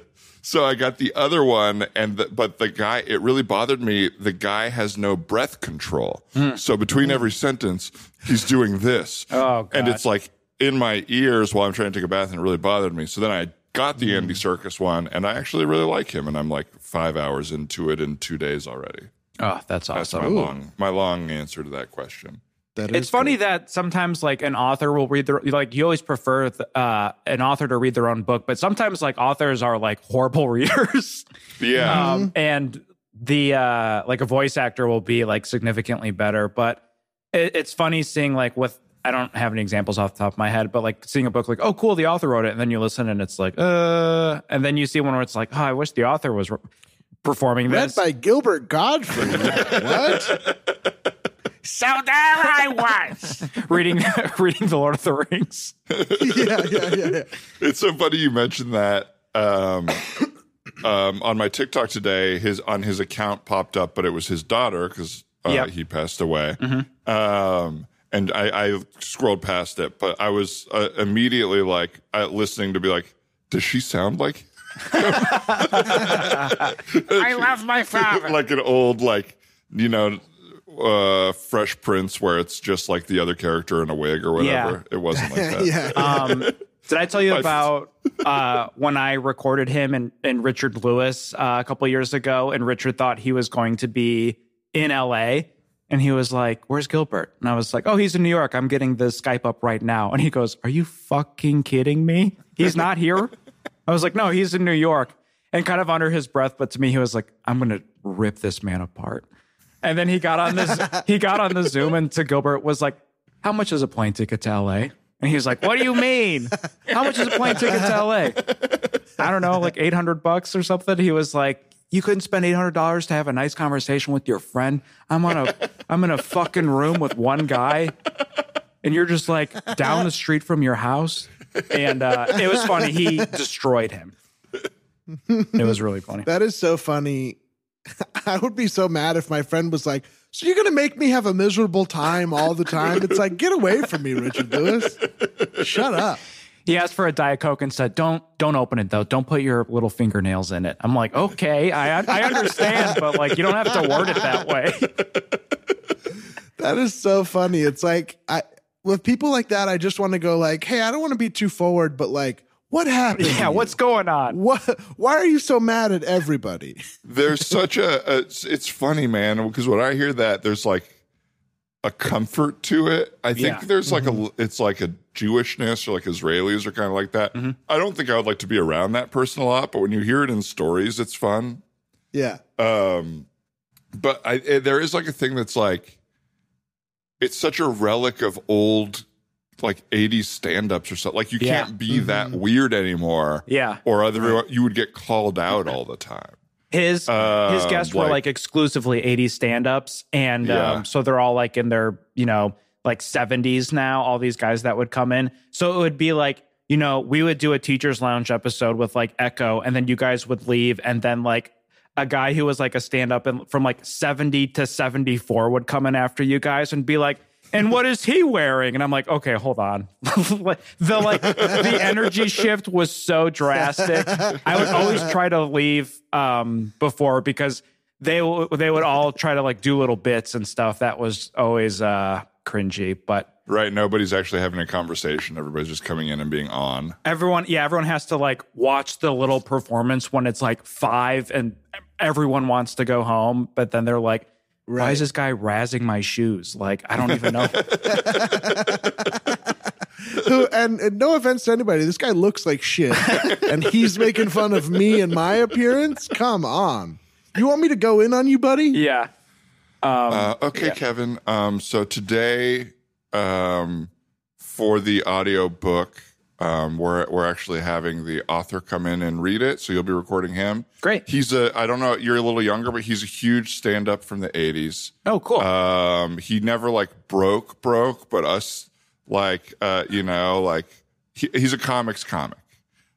*laughs* So I got the other one, and the, but the guy, it really bothered me. The guy has no breath control. Hmm. So between every sentence, he's doing this. Oh, and it's like in my ears while I'm trying to take a bath, and it really bothered me. So then I got the hmm. Andy Serkis one, and I actually really like him, and I'm like five hours into it in two days already. Oh, that's That's awesome. my long, my long answer to that question. That It's is funny good. that sometimes like an author will read their like you always prefer uh, an author to read their own book, but sometimes like authors are like horrible *laughs* readers. Yeah, um, and the uh like a voice actor will be like significantly better but it, it's funny seeing like with i don't have any examples off the top of my head but like seeing a book like oh cool the author wrote it and then you listen and it's like uh and then you see one where it's like oh i wish the author was re- performing read this by Gilbert Gottfried. *laughs* what? So there i was *laughs* reading *laughs* reading the lord of the rings *laughs* Yeah, yeah, yeah, yeah. it's so funny you mentioned that. Um, um, on my TikTok today, his on his account popped up, but it was his daughter because uh, Yep. he passed away. Um, and I, I scrolled past it, but I was uh, immediately like uh, listening to be like, does she sound like I love my father. like an old like you know uh fresh prince where it's just like the other character in a wig or whatever it wasn't like that *laughs* yeah. um, did I tell you *laughs* about uh, when I recorded him and, and Richard Lewis uh, a couple years ago, and Richard thought he was going to be in LA, and he was like, "Where's Gilbert?" And I was like, "Oh, he's in New York. I'm getting the Skype up right now." And he goes, "Are you fucking kidding me? He's not here." I was like, "No, he's in New York." And kind of under his breath, but to me, he was like, "I'm gonna rip this man apart." And then he got on this, he got on the Zoom, and to Gilbert was like, "How much is a plane ticket to LA?" And he was like, "What do you mean? How much is a plane ticket to LA?" I don't know, like eight hundred bucks or something. He was like, "You couldn't spend eight hundred dollars to have a nice conversation with your friend. I'm on a, I'm in a fucking room with one guy, and you're just like down the street from your house." And uh, it was funny. He destroyed him. It was really funny. That is so funny. *laughs* I would be so mad if my friend was like, So you're going to make me have a miserable time all the time? It's like, get away from me, Richard Lewis. Shut up. He asked for a diet coke and said, "Don't don't open it though. Don't put your little fingernails in it." I'm like, "Okay, I I understand, but like you don't have to word it that way." *laughs* That is so funny. It's like, I, with people like that, I just want to go like, Hey, I don't want to be too forward, but like, what happened? Yeah, what's going on? what? Why are you so mad at everybody? *laughs* there's such a, a it's, it's funny man because when i hear that there's like a comfort to it i think Yeah. there's like a it's like a jewishness or like israelis are kind of like that i don't think i would like to be around that person a lot but when you hear it in stories it's fun Yeah. um but i eh, there is like a thing that's like it's such a relic of old like 80s stand-ups or something like you Yeah. can't be that weird anymore Yeah, or other you would get called out all the time his Uh, his guests were like- like exclusively 80s stand-ups, and Yeah. um, so they're all like in their you know like 70s now. All these guys that would come in, so it would be like you know we would do a teachers lounge episode with like Echo, and then you guys would leave, and then like a guy who was like a stand-up and from like 70 to 74 would come in after you guys and be like. And what is he wearing? And I'm like, okay, hold on. *laughs* The like the energy shift was so drastic. I would always try to leave um, before because they w- they would all try to like do little bits and stuff. That was always uh, cringy. But Right. Nobody's actually having a conversation. Everybody's just coming in and being on. everyone, yeah, everyone has to like watch the little performance when it's like five and everyone wants to go home, but then they're like. Why is this guy razzing my shoes? Like, I don't even know. *laughs* Who, and, and no offense to anybody, this guy looks like shit, *laughs* and he's making fun of me and my appearance. Come on, you want me to go in on you, buddy? yeah. Uh, okay, Kevin. Um, so today, um, for the audio book, um, we're we're actually having the author come in and read it. So you'll be recording him. Great. He's a I don't know. You're a little younger, but he's a huge stand up from the '80s. Oh, cool. Um, he never like broke broke, but us like uh, you know like he, he's a comics comic.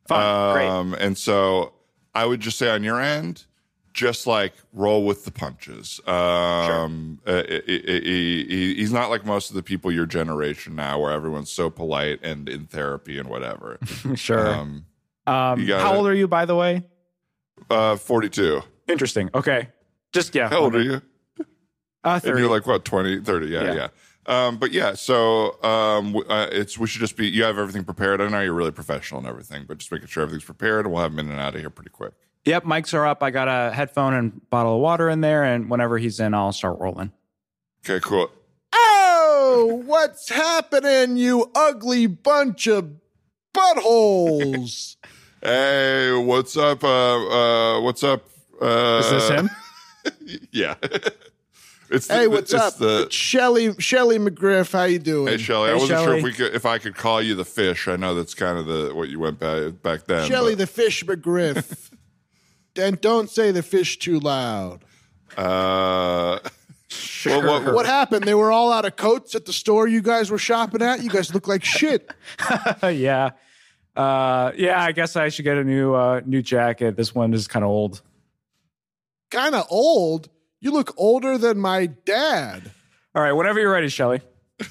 Fun. Great. Um, and so I would just say on your end, just like roll with the punches. Um, uh, he- he- he- he's not like most of the people your generation now, where everyone's so polite and in therapy and whatever. *laughs* Sure. Um, Um, you got how old are you, by the way? uh, forty-two. Interesting. Okay. Just yeah. How old are you? Uh, And 30. you're like what 20, 30. Yeah, Yeah. yeah. Um, but yeah, so um, uh, it's we should just be. You have everything prepared. I know you're really professional and everything, but just making sure everything's prepared, and we'll have him in and out of here pretty quick. Yep, mics are up. I got a headphone and bottle of water in there, and whenever he's in, I'll start rolling. Okay, cool. Oh, what's happening, you ugly bunch of buttholes? *laughs* Hey, what's up? Uh, uh, what's up? Uh, Is this him? *laughs* Yeah. *laughs* it's the, hey, what's it's up? The, It's Shelly Shelly McGriff. How you doing? hey, Shelly. I wasn't sure if we could, if I could call you the fish. I know that's kind of the what you went back back then. Shelly but, the fish McGriff. And don't say the fish too loud. uh, well, what, What happened? They were all out of coats at the store you guys were shopping at. You guys look like shit. *laughs* yeah. Uh, yeah, I guess I should get a new uh, new jacket. This one is kind of old. Kind of old. You look older than my dad. All right, whenever you're ready, Shelly. *laughs*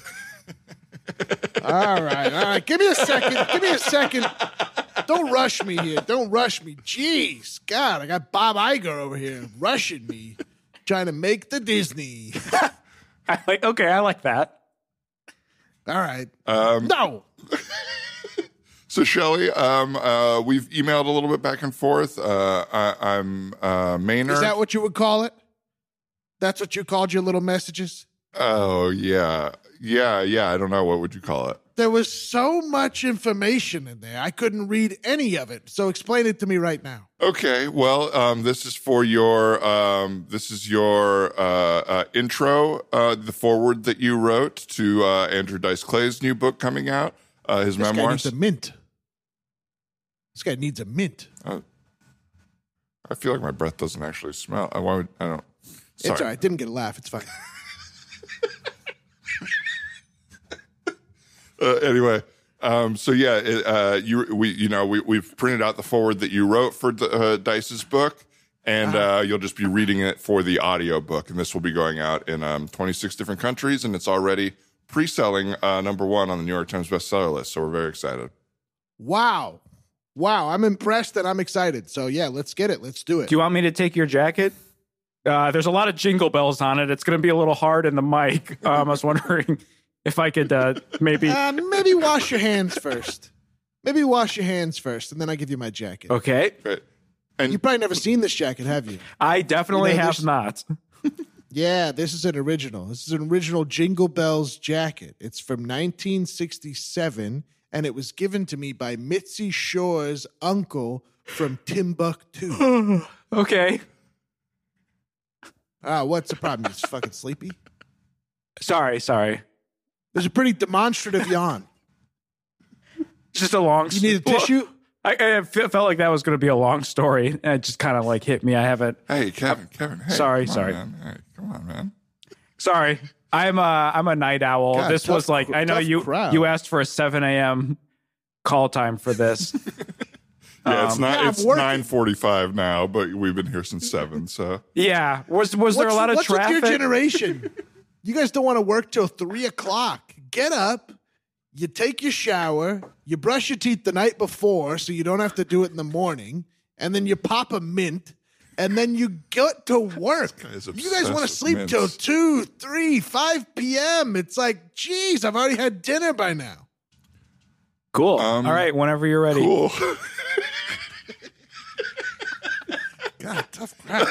all right, all right. Give me a second. Give me a second. Don't rush me here. Don't rush me. Jeez, God, I got Bob Iger over here rushing me, trying to make the Disney. *laughs* I like. Okay, I like that. All right. Um, No. *laughs* So, Shelly, um, uh, we've emailed a little bit back and forth. Uh, I, I'm uh, Maynard. Is that what you would call it? That's what you called your little messages? oh, yeah. Yeah, yeah. I don't know. What would you call it? There was so much information in there. I couldn't read any of it. So explain it to me right now. Okay. Well, um, this is for your um, this is your uh, uh, intro, uh, the forward that you wrote to uh, Andrew Dice Clay's new book coming out, uh, his This guy memoirs. needs a mint. This guy needs a mint. I feel like my breath doesn't actually smell. I want. I don't. Sorry. It's all right. Didn't get a laugh. It's fine. *laughs* uh, anyway, um, so yeah, it, uh, you we you know we we've printed out the forward that you wrote for uh, Dice's book, and uh, you'll just be reading it for the audio book, and this will be going out in um, 26 different countries, and it's already pre-selling uh, number one on the New York Times bestseller list. So we're very excited. Wow. Wow. I'm impressed and I'm excited. So, yeah, let's get it. Let's do it. Do you want me to take your jacket? Uh, there's a lot of jingle bells on it. It's going to be a little hard in the mic. Um, I was wondering if I could uh, maybe. *laughs* uh, maybe wash your hands first. Maybe wash your hands first, and then I give you my jacket. Okay, Great. You probably never seen this jacket, have you? I definitely You know, have there's- not. *laughs* Yeah, this is an original. This is an original Jingle Bells jacket. It's from 1967, and it was given to me by Mitzi Shore's uncle from Timbuktu. *laughs* Okay, Ah, what's the problem? You just fucking sleepy? sorry, sorry. There's a pretty demonstrative yawn. It's *laughs* Just a long. You need a tissue? I, I felt like that was going to be a long story, and it just kind of like hit me. I haven't. Hey, Kevin, Kevin. Hey, Sorry, come sorry. man. Hey, come on, man. Sorry, I'm a I'm a night owl. God, this tough was like I know you crowd. you asked for a 7 a.m. call time for this. *laughs* Yeah, it's Um, not. yeah, it's working. nine forty-five now, but we've been here since seven. So yeah, was was there a lot of what's traffic? with your generation? *laughs* you guys don't want to work till three o'clock. Get up, you take your shower, you brush your teeth the night before so you don't have to do it in the morning, and then you pop a mint, and then you get to work. is You guys obsessed want with to sleep mints. till two, three, five p.m. It's like, geez, I've already had dinner by now. cool. Um, All right, whenever you're ready. cool. *laughs* God, tough crowd.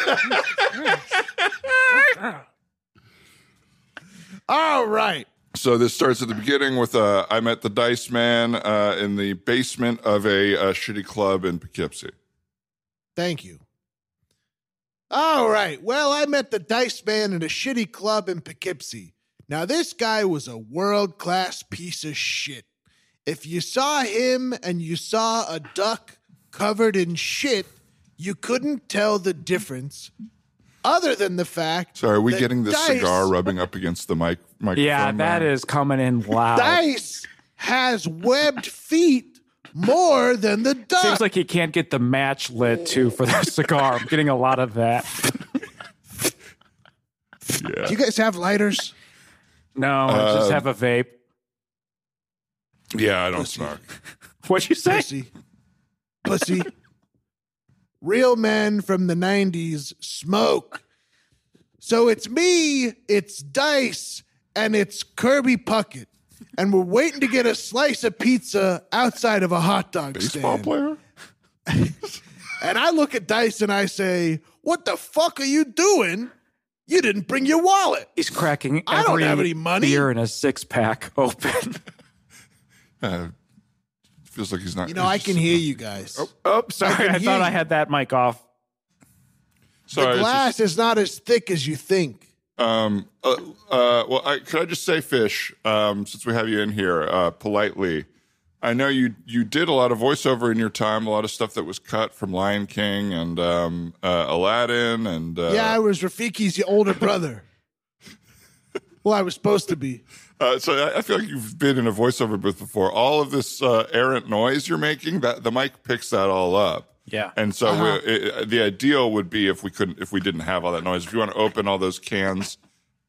All right. So this starts at the beginning with uh, I met the Dice Man uh, in the basement of a, uh shitty club in Poughkeepsie. Thank you. All right. Well, I met the Dice Man in a shitty club in Poughkeepsie. Now, this guy was a world class piece of shit. If you saw him and you saw a duck covered in shit, you couldn't tell the difference, other than the fact. So are we that getting this Dice- cigar rubbing up against the mic? Microphone Yeah, that now? is coming in loud. Dice has webbed feet more than the duck. Seems like he can't get the match lit too for the cigar. I'm getting a lot of that. Yeah. Do you guys have lighters? No, I just Uh, have a vape. Yeah, I don't Pussy. smoke. What'd you say? Pussy. Pussy. Real men from the 90s smoke. So it's me, it's Dice, and it's Kirby Puckett. And we're waiting to get a slice of pizza outside of a hot dog Baseball stand. player? *laughs* And I look at Dice and I say, What the fuck are you doing? You didn't bring your wallet. He's cracking I don't every have any money. beer in a six pack open. *laughs* Uh, feels like he's not. You know, I can hear you guys. oh, sorry. can I, hear thought I had that mic off. Sorry, the it's glass is not as thick as you think. Um, uh, uh, well, I, could I just say, Fish, um, since we have you in here, uh, politely, I know you you did a lot of voiceover in your time, a lot of stuff that was cut from Lion King and um, uh, Aladdin, and uh, Yeah, I was Rafiki's older brother. *laughs* well, I was supposed to be. Uh, so I, I feel like you've been in a voiceover booth before. All of this uh, errant noise you're making, that the mic picks that all up. Yeah. And so we, it, the ideal would be if we couldn't, if we didn't have all that noise. If you want to open all those cans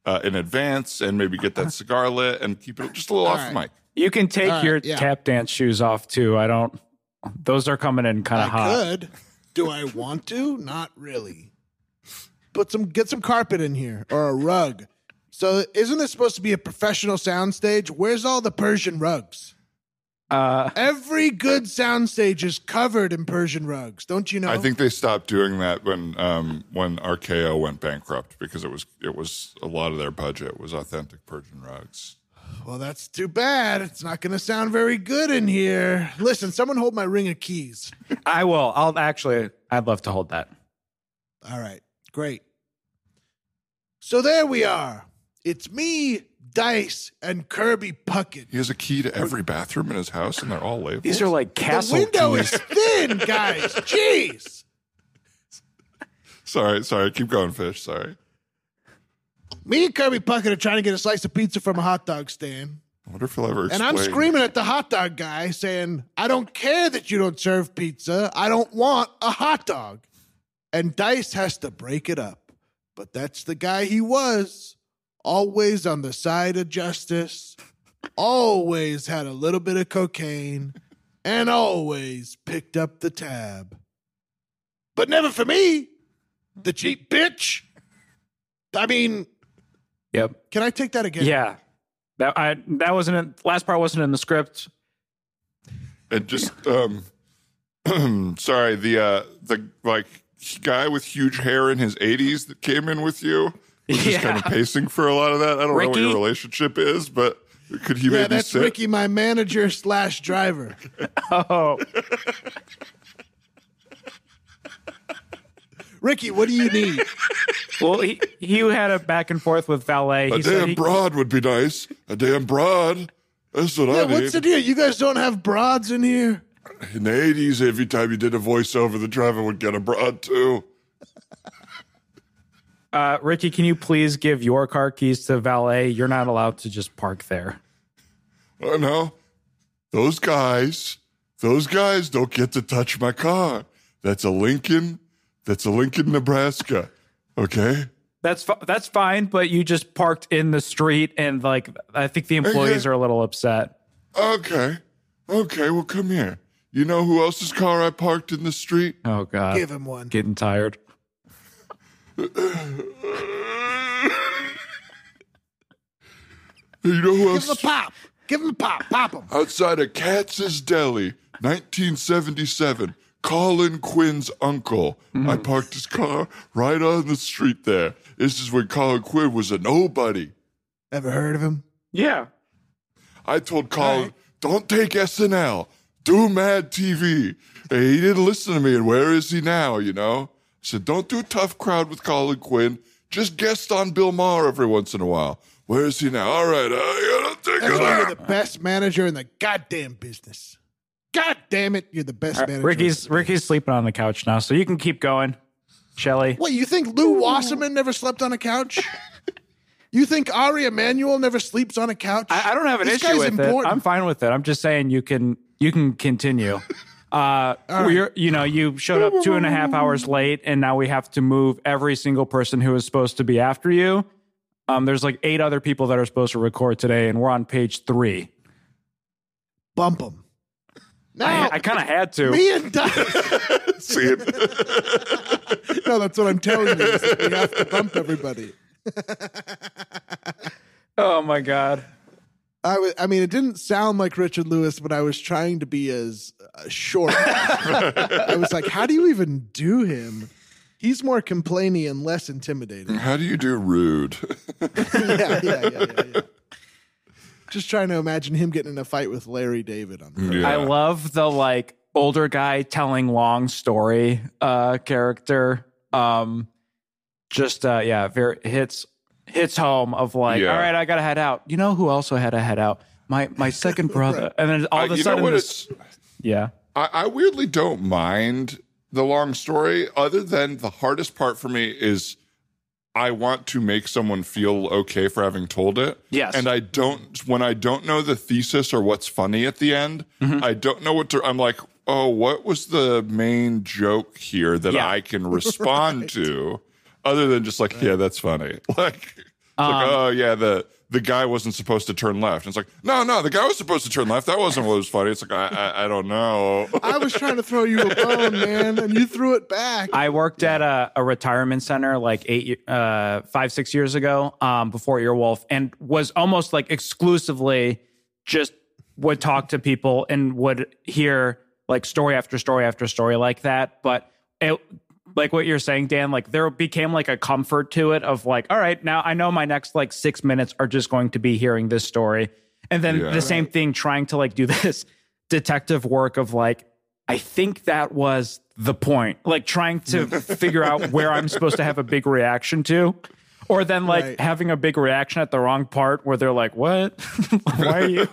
uh, in advance and maybe get that cigar lit and keep it just a little All off right. the mic. You can take All right, your yeah. tap dance shoes off too. I don't. Those are coming in kind of hot. could. Do I want to? Not really. Put some get some carpet in here or a rug. So isn't this supposed to be a professional soundstage? Where's all the Persian rugs? Uh, Every good soundstage is covered in Persian rugs. Don't you know? I think they stopped doing that when um, when RKO went bankrupt because it was it was a lot of their budget was authentic Persian rugs. Well, that's too bad. It's not going to sound very good in here. Listen, someone hold my ring of keys. *laughs* I will. I'll actually. I'd love to hold that. All right, great. So there we are. It's me, Dice, and Kirby Puckett. He has a key to every bathroom in his house, and they're all labeled. These are like castle the window keys. is thin, guys. *laughs* Jeez. sorry, sorry. Keep going, fish. Sorry. Me and Kirby Puckett are trying to get a slice of pizza from a hot dog stand. I wonder if he'll ever. And I'm screaming at the hot dog guy saying, I don't care that you don't serve pizza. I don't want a hot dog. And Dice has to break it up. But that's the guy he was. Always on the side of justice. Always had a little bit of cocaine. And always picked up the tab. But never for me, the cheap bitch. I mean, Yep. can I take that again? Yeah. That I that wasn't in, last part wasn't in the script. And just um, *clears throat* sorry. The uh, the like guy with huge hair in his 80s that came in with you was just kind of pacing for a lot of that. I don't know what your relationship is, but could he Yeah, maybe that's sit? Ricky, my manager slash driver. *laughs* Oh, *laughs* Ricky, what do you need? well, he he had a back and forth with valet. A He said damn he, broad would be nice. A damn broad. That's what Yeah, I need. what's the deal? You guys don't have broads in here? In the 80s, every time you did a voiceover, the driver would get a broad too. Uh, Ricky, can you please give your car keys to valet? You're not allowed to just park there. I know. Those guys, those guys don't get to touch my car. That's a Lincoln. That's a Lincoln, Nebraska. Okay. That's fi- that's fine, but you just parked in the street, and like I think the employees are a little upset. Okay. Okay. Well, come here. You know who else's car I parked in the street? Oh God, Give him one. getting tired. You know who Give him else? a pop. Give him a pop. Pop him. Outside of Katz's Deli, 1977. Colin Quinn's uncle. Mm-hmm. I parked his car right on the street there. This is when Colin Quinn was a nobody. Ever heard of him? Yeah, I told Colin, right. don't take SNL. Do Mad TV. And he didn't listen to me. And where is he now? You know? I said, don't do Tough Crowd with Colin Quinn. Just guest on Bill Maher every once in a while. Where is he now? All right, I gotta take That's it why you're the best manager in the goddamn business. God damn it, you're the best All right, manager. Ricky's Ricky's sleeping on the couch now, so you can keep going, Shelly. What, you think Lew Wasserman never slept on a couch? *laughs* you think Ari Emanuel never sleeps on a couch? I, I don't have an This issue guy's with it. I'm fine with it. I'm just saying you can you can continue. *laughs* Uh, we're, you know, you showed up two and a half hours *laughs* late, and now we have to move every single person who is supposed to be after you. Um, there's like eight other people that are supposed to record today, and we're on page three. Bump him. I, Now, I kind of had to. me and Dice. *laughs* See it? *laughs* no, that's what I'm telling you. is that we have to bump everybody. Oh my god. I wa- I mean, it didn't sound like Richard Lewis, but I was trying to be as uh, short. *laughs* I was like, how do you even do him? He's more complainy and less intimidating. How do you do rude? *laughs* yeah, yeah, yeah, yeah, yeah. *laughs* Just trying to imagine him getting in a fight with Larry David on Yeah. I love the like older guy telling long story uh character. Um just uh yeah, very hits hits home of like, Yeah. all right, I gotta head out. You know who also had to head out? My my second *laughs* brother. And then all of a sudden this, yeah. I, I weirdly don't mind the long story, other than the hardest part for me is I want to make someone feel okay for having told it. Yes. And I don't, when I don't know the thesis or what's funny at the end, Mm-hmm. I don't know what to, I'm like, oh, what was the main joke here that Yeah. I can respond *laughs* to? Other than just like, yeah, that's funny. *laughs* Like, like, Um, oh yeah, the the guy wasn't supposed to turn left. And it's like, no, no, the guy was supposed to turn left. That wasn't what was funny. It's like, I, I, I don't know. I was trying to throw you a bone, man, and you threw it back. I worked at a, a retirement center like eight, uh, five, six years ago, um, before Earwolf, and was almost like exclusively just would talk to people and would hear like story after story after story like that. But it, like what you're saying, Dan, like there became like a comfort to it of like, all right, now I know my next like six minutes are just going to be hearing this story. And then Yeah. the same thing, trying to like do *laughs* this detective work of like, I think that was the point. Like trying to *laughs* figure out where I'm supposed to have a big reaction to. Or then like Right. having a big reaction at the wrong part where they're like, What? *laughs* Why are you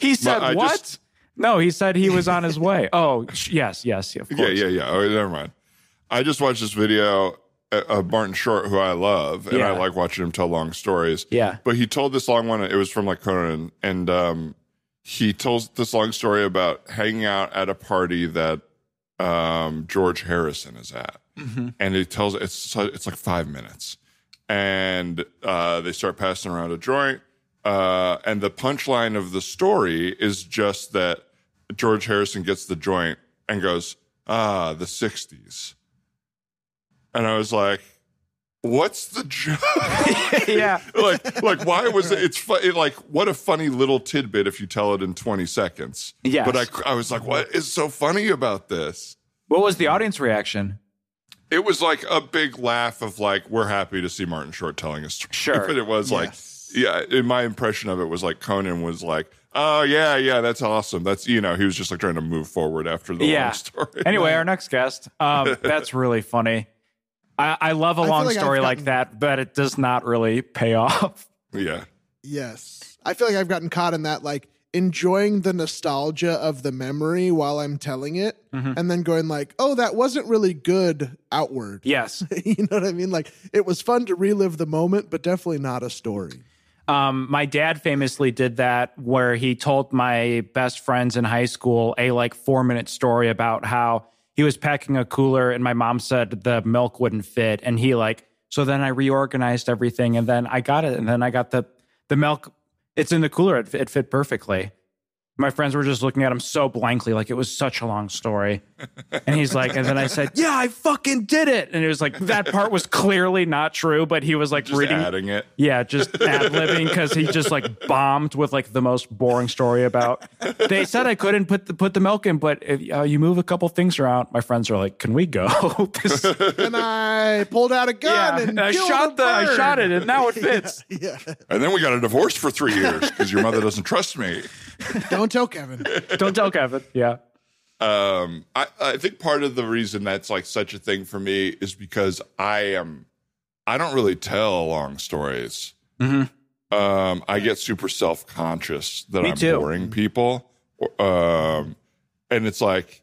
He said what? just- no, he said he was on his way. Oh, sh- yes, yes, of course. yeah, yeah, yeah. Oh, never mind. I just watched this video uh, of Martin Short, who I love, and I like watching him tell long stories. Yeah. But he told this long one. It was from like Conan, and um, he tells this long story about hanging out at a party that um, George Harrison is at, and he tells it's it's like five minutes, and uh, they start passing around a joint, uh, and the punchline of the story is just that George Harrison gets the joint and goes, "Ah, the '60s," and I was like. What's the joke? *laughs* yeah. *laughs* like like why was it it's fu- it, like what a funny little tidbit if you tell it in 20 seconds Yes. but I, I was like what is so funny about this What was the audience reaction? it was like a big laugh of like we're happy to see martin short telling a story Sure. *laughs* but it was Yes. like yeah in my impression of it was like conan was like oh yeah yeah that's awesome that's you know he was just like trying to move forward after the Yeah. long story Anyway, our next guest. Um, that's really funny. I, I love a long like I've story like that, but it does not really pay *laughs* off. yeah Yes. I feel like I've gotten caught in that, like enjoying the nostalgia of the memory while I'm telling it, and then going like, "Oh, that wasn't really good." Outward, *laughs* Yes. you know what I mean? Like it was fun to relive the moment, but definitely not a story. Um, my dad famously did that where he told my best friends in high school a like four minute story about how he was packing a cooler and my mom said the milk wouldn't fit. And he like, so then I reorganized everything and then I got it. And then I got the, the milk. It's in the cooler. It, it fit perfectly. My friends were just looking at him so blankly, like it was such a long story. And he's like, and then I said, yeah, I fucking did it. And it was like, that part was clearly not true, but he was like just reading, adding it yeah, just ad libbing because he just like bombed with like the most boring story about. They said I couldn't put the put the milk in, but if uh, you move a couple things around, my friends are like, "Can we go?" *laughs* This- And I pulled out a gun yeah, and I shot a the I shot it, and now it *laughs* fits. Yeah. and then we got a divorce for three years because your mother doesn't trust me Don't tell Kevin. *laughs* Don't tell Kevin. Yeah, um I, I think part of the reason that's like such a thing for me is because i am i don't really tell long stories Mhm. um i get super self-conscious that Me i'm too. boring people um and it's like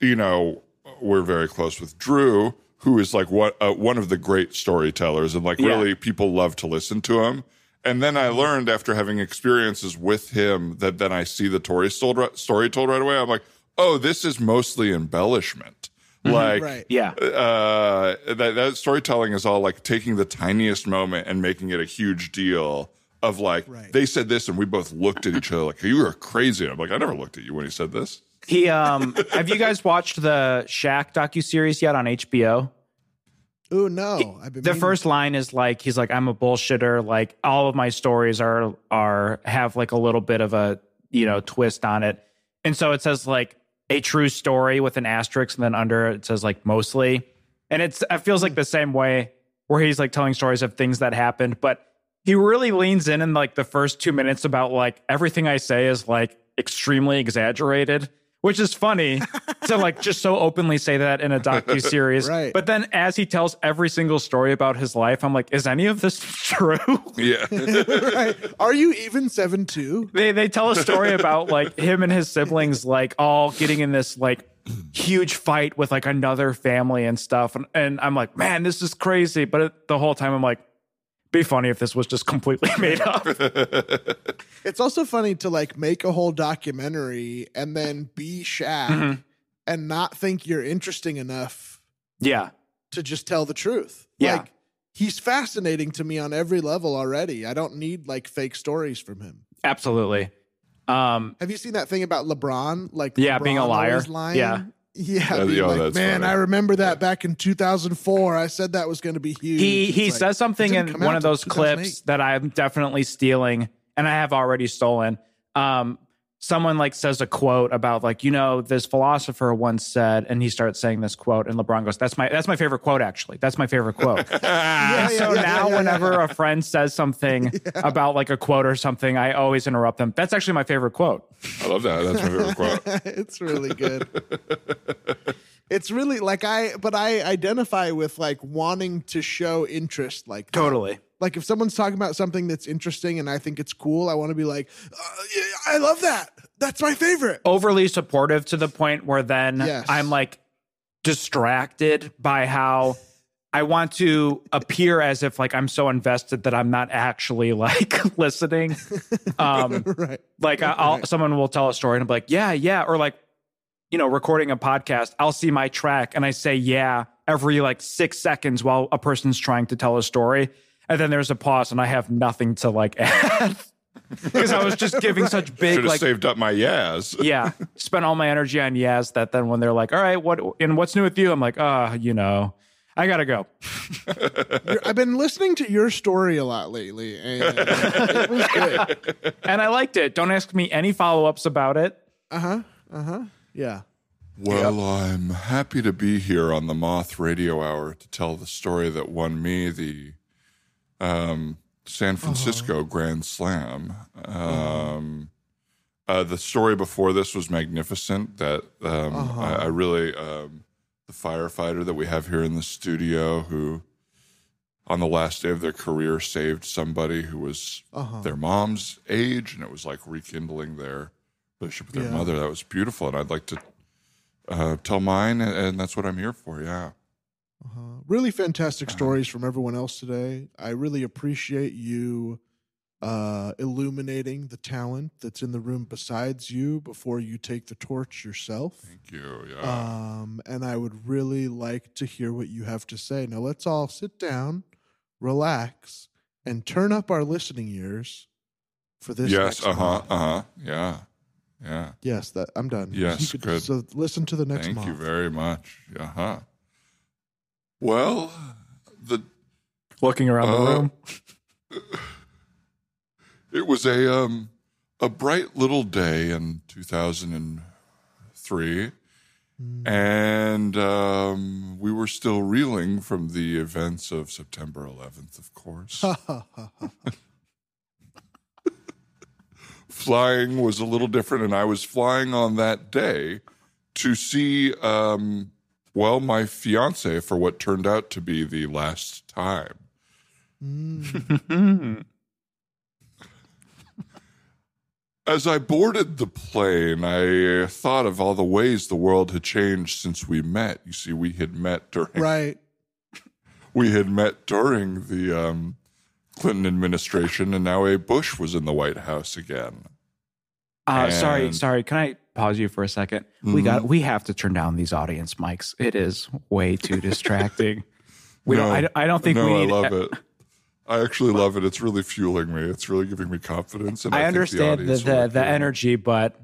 you know we're very close with drew who is like what uh, one of the great storytellers and like Yeah. really people love to listen to him and then I learned after having experiences with him that then I see the story told, story told right away. I'm like, oh, this is mostly embellishment. Like, Right. yeah, uh, that, that storytelling is all like taking the tiniest moment and making it a huge deal. Of like, Right. they said this, and we both looked at each other like, you were crazy. And I'm like, I never looked at you when he said this. he. Um, have you guys watched the Shaq docu series yet on HBO? Oh no, I've been the meaning- first line is like he's like i'm a bullshitter. Like all of my stories are are have like a little bit of a you know twist on it. And so it says like a true story with an asterisk and then under it says like mostly. And it's it feels like hmm. the same way where he's like telling stories of things that happened but he really leans in in like the first two minutes about like everything i say is like extremely exaggerated which is funny *laughs* to like just so openly say that in a docu series *laughs* Right. but then as he tells every single story about his life i'm like is any of this *laughs* true Yeah. right. Are you even seven two? they they tell a story about like him and his siblings like all getting in this like huge fight with like another family and stuff and, and i'm like man this is crazy but it, the whole time i'm like be funny if this was just completely *laughs* made up *laughs* It's also funny to like make a whole documentary and then be Shaq Mm-hmm. and not think you're interesting enough yeah to just tell the truth. Yeah. Like he's fascinating to me on every level already. I don't need like fake stories from him. Absolutely. Um, Have you seen that thing about LeBron? Like, Yeah, LeBron being a liar. lying? Yeah. Yeah. Yeah, being oh, like, man, funny. I remember that back in 2004. I said that was going to be huge. he It's he like, says something in one of those clips that I'm definitely stealing, and I have already stolen. Um, someone like says a quote about like you know this philosopher once said, and he starts saying this quote, and LeBron goes, "That's my that's my favorite quote actually. That's my favorite quote." *laughs* Yeah, so yeah, now yeah, yeah, whenever yeah. a friend says something *laughs* about like a quote or something, I always interrupt them. That's actually my favorite quote. I love that. That's my favorite quote. *laughs* it's really good. It's really like I, but I identify with like wanting to show interest, like that. Totally. Like if someone's talking about something that's interesting and I think it's cool, I want to be like, uh, yeah, I love that. That's my favorite. overly supportive to the point where then Yes. I'm like distracted by how I want to appear as if like I'm so invested that I'm not actually *laughs* like listening. *laughs* Um, right. like I- I'll, someone will tell a story and I'm like, yeah, yeah, or like, you know, recording a podcast, I'll see my track and I say yeah every like six seconds while a person's trying to tell a story, and then there's a pause and I have nothing to like *laughs* add because I was just giving such big Should have like saved up my yas. *laughs* yeah, spent all my energy on yes. That then when they're like, all right, what and what's new with you? I'm like, ah, you know, I gotta go. I've been listening to your story a lot lately, and it was good. And I liked it. Don't ask me any follow ups about it. Uh huh. Uh huh. Yeah. Well, I'm happy to be here on the Moth Radio Hour to tell the story that won me the um, San Francisco Grand Slam. Um, uh, the story before this was magnificent. That um, I, I really, um, the firefighter that we have here in the studio, who on the last day of their career saved somebody who was their mom's age, and it was like rekindling their relationship with their Yeah. mother. That was beautiful, and I'd like to uh, tell mine, and, that's what I'm here for. Yeah. Uh, really fantastic stories from everyone else today. I really appreciate you uh, illuminating the talent that's in the room besides you before you take the torch yourself. Thank you. Yeah. Um, and I would really like to hear what you have to say. Now, let's all sit down, relax, and turn up our listening ears for this. yes. Uh huh. Uh huh. Yeah. Yeah. Yes, that I'm done. Yes, could- good. So listen to the next. Thank you very much. Uh huh. Well, the Looking around the Uh, room. *laughs* it was a um a bright little day in 2003 and um, we were still reeling from the events of September 11th of course *laughs* flying was a little different and I was flying on that day to see um well my fiance for what turned out to be the last time *laughs* As I boarded the plane, I thought of all the ways the world had changed since we met. You see, we had met during right. *laughs* we had met during the um, Clinton administration, and now a Bush was in the White House again. Uh, sorry, and- sorry. Can I pause you for a 2nd We got we have to turn down these audience mics. It is way too distracting. *laughs* We No, don't. I, I don't think no, we need. I love it. I actually love it. It's really fueling me. It's really giving me confidence. And I, I think the understand the the, the energy, but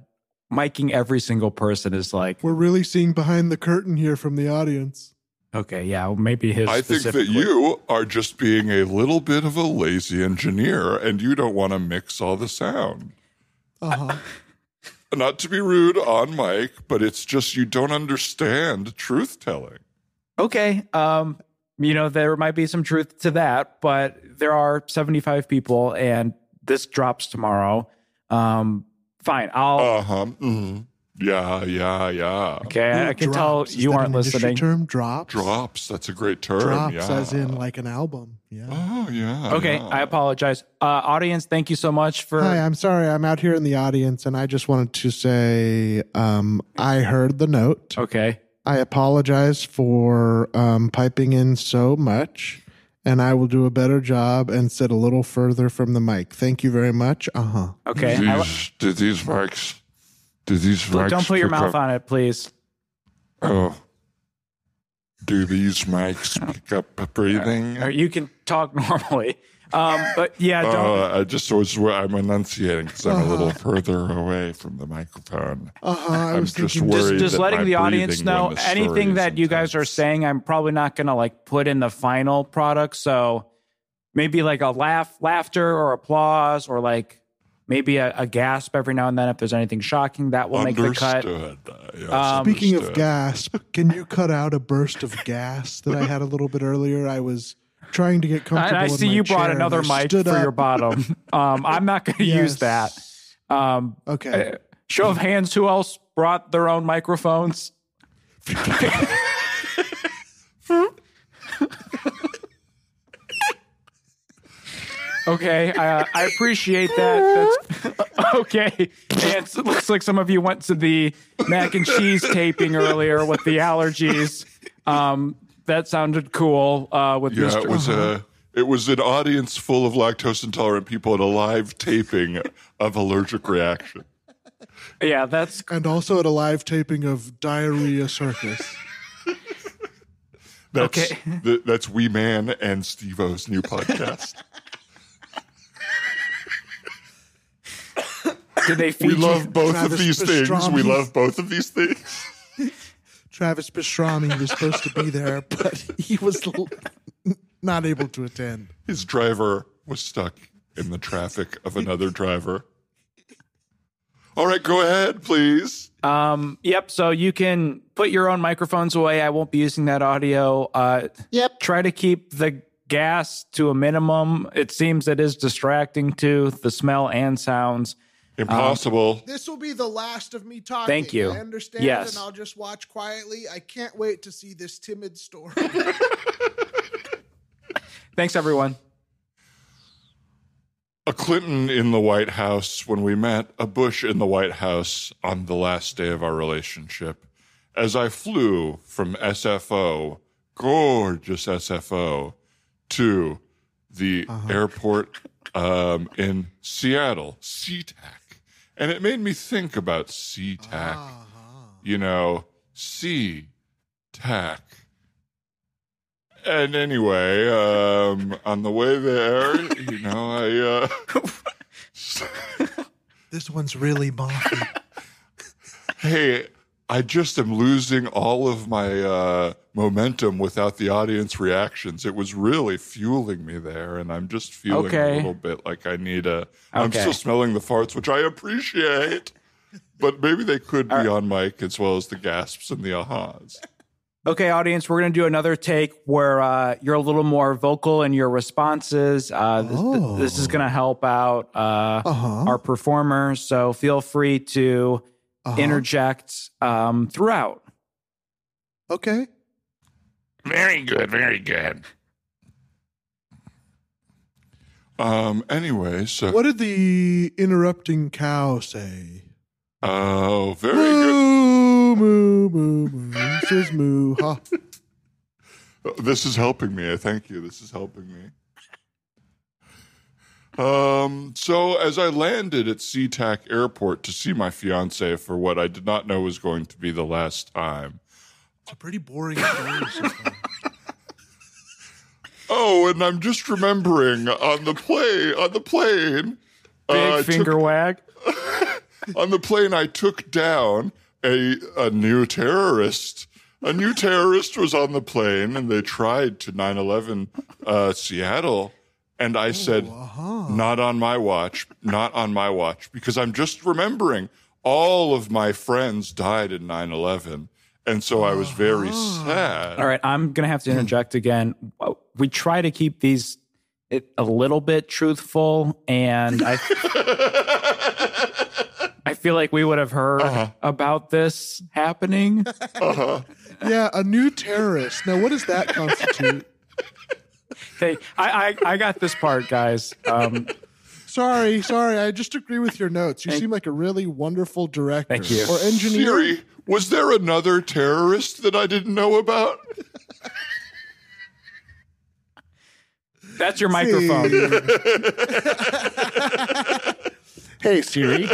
miking every single person is like We're really seeing behind the curtain here from the audience. Okay, yeah, well, maybe his. I think that you are just being a little bit of a lazy engineer, and you don't want to mix all the sound. Uh huh. *laughs* not to be rude on mic, but it's just you don't understand truth telling. Okay. Um, you know, there might be some truth to that, but there are 75 people and this drops tomorrow. Um, fine. I'll, Uh huh. hmm Yeah, yeah, yeah. okay. I- I can Drops. tell you aren't listening. Term drops. Drops. That's a great term. Drops, yeah. as in like an album. Yeah. Oh yeah. Okay. yeah. I apologize. Uh, audience, thank you so much for, Hi, I'm sorry. I'm out here in the audience, and I just wanted to say um, I heard the note. okay. I apologize for um, piping in so much, and I will do a better job and sit a little further from the mic. Thank you very much. Uh huh. Okay. Did I- these, did these mics? Did these Look, mics? don't put your pick mouth up- on it, please. Oh. Do these mics *laughs* pick up breathing? Or you can talk *laughs* normally. Um, but yeah, don't. Uh, I just was I'm enunciating because I'm a little further away from the microphone. Uh-huh. I I'm was just thinking worried. just, just that letting my the audience know the anything is that you guys are saying i'm probably not gonna like put in the final product so maybe like a laugh laughter or applause or like maybe a, a gasp every now and then if there's anything shocking that will make the cut Understood. Uh, yes, Um, Speaking of understood. gasp, can you cut out a burst of gas that I had a little bit earlier? I was trying to get comfortable. I, I in see my you brought another mic stood for your bottom *laughs* um, i'm not gonna use that um, Okay. show of hands who else brought their own microphones *laughs* Okay, uh, I appreciate that. That's *laughs* okay. And it looks like some of you went to the mac and cheese taping earlier with the allergies. Um, that sounded cool. Uh, with Yeah, Mr. it was a it was an audience full of lactose intolerant people at a live taping of allergic reaction. yeah, that's and also at a live taping of Diarrhea Circus. That's Okay. th- that's Wee Man and Steve O's new podcast. *laughs* did they *laughs* we feature? love both Travis of these things. We love both of these things. *laughs* Travis Pastrana was supposed to be there, but he was not able to attend. His driver was stuck in the traffic of another driver. All right, go ahead, please. Um, yep. So you can put your own microphones away. I won't be using that audio. Uh, Yep. try to keep the gas to a minimum. It seems it is distracting to the smell and sounds. Impossible. This will be the last of me talking. Thank you. I understand, Yes. and I'll just watch quietly. I can't wait to see this timid story. *laughs* Thanks, everyone. a Clinton in the White House when we met, a Bush in the White House on the last day of our relationship. As I flew from SFO, gorgeous SFO, to the airport um, in Seattle, SeaTac. And it made me think about SeaTac. You know, SeaTac. And anyway, um, on the way there, you know, I uh, *laughs* this one's really mouthy. hey, I just am losing all of my uh, momentum without the audience reactions. It was really fueling me there, and I'm just feeling Okay. a little bit like I need a. I'm Okay. still smelling the farts, which I appreciate, but maybe they could be on mic as well as the gasps and the ahas. Okay, audience, we're going to do another take where uh, you're a little more vocal in your responses. Uh, this, Oh. this is going to help out uh, Uh-huh. our performers. So feel free to Uh-huh. interject um, throughout. Okay. Very good, very good. Um. Anyway, so What did the interrupting cow say? oh, very good. Moo, moo, moo, moo. Says moo. Ha. *laughs* This is helping me. I thank you. This is helping me. Um, so as I landed at SeaTac Airport to see my fiance for what I did not know was going to be the last time. It's a pretty boring story so. *laughs* Oh, and I'm just remembering on the plane, on the plane, Big uh, I took- finger wag. *laughs* on the plane I took down a a new terrorist. A new terrorist was on the plane and they tried to 9/11 uh, Seattle and I said oh, uh-huh. not on my watch, not on my watch because I'm just remembering all of my friends died in 9/11 and so I was very uh-huh. sad. All right, I'm going to have to interject *clears throat* again. We try to keep these a little bit truthful, and I, *laughs* I feel like we would have heard uh-huh. about this happening. *laughs* Yeah, a new terrorist. Now, what does that constitute? *laughs* Hey, I, I, I got this part, guys. Um, Sorry, sorry. I just agree with your notes. You seem like a really wonderful director Thank you. or engineer. Siri, was there another terrorist that I didn't know about? that's your microphone. *laughs* Hey Siri.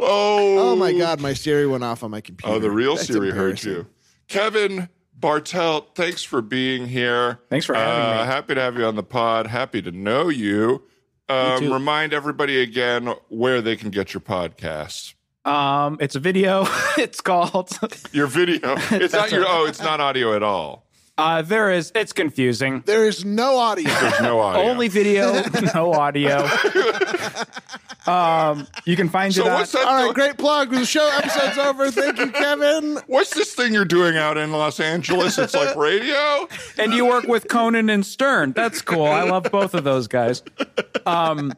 Oh, Oh my God, my Siri went off on my computer. Oh, the real That's Siri heard you. Kevin, Bartelt, thanks for being here. Thanks for having Uh, me. Happy to have you on the pod. Happy to know you. Um, remind everybody again where they can get your podcast. Um, it's a video. *laughs* it's called. Your video. *laughs* It's not your. Oh, it's not audio at all. Uh, there is. It's confusing. There is no audio. There's no *laughs* audio. Only video, *laughs* no audio. um, you can find So it on. that? All do- right, great plug. The show episode's over. Thank you, Kevin. *laughs* What's this thing you're doing out in Los Angeles? It's like radio. and you work with Conan and Stern. That's cool. I love both of those guys. Um,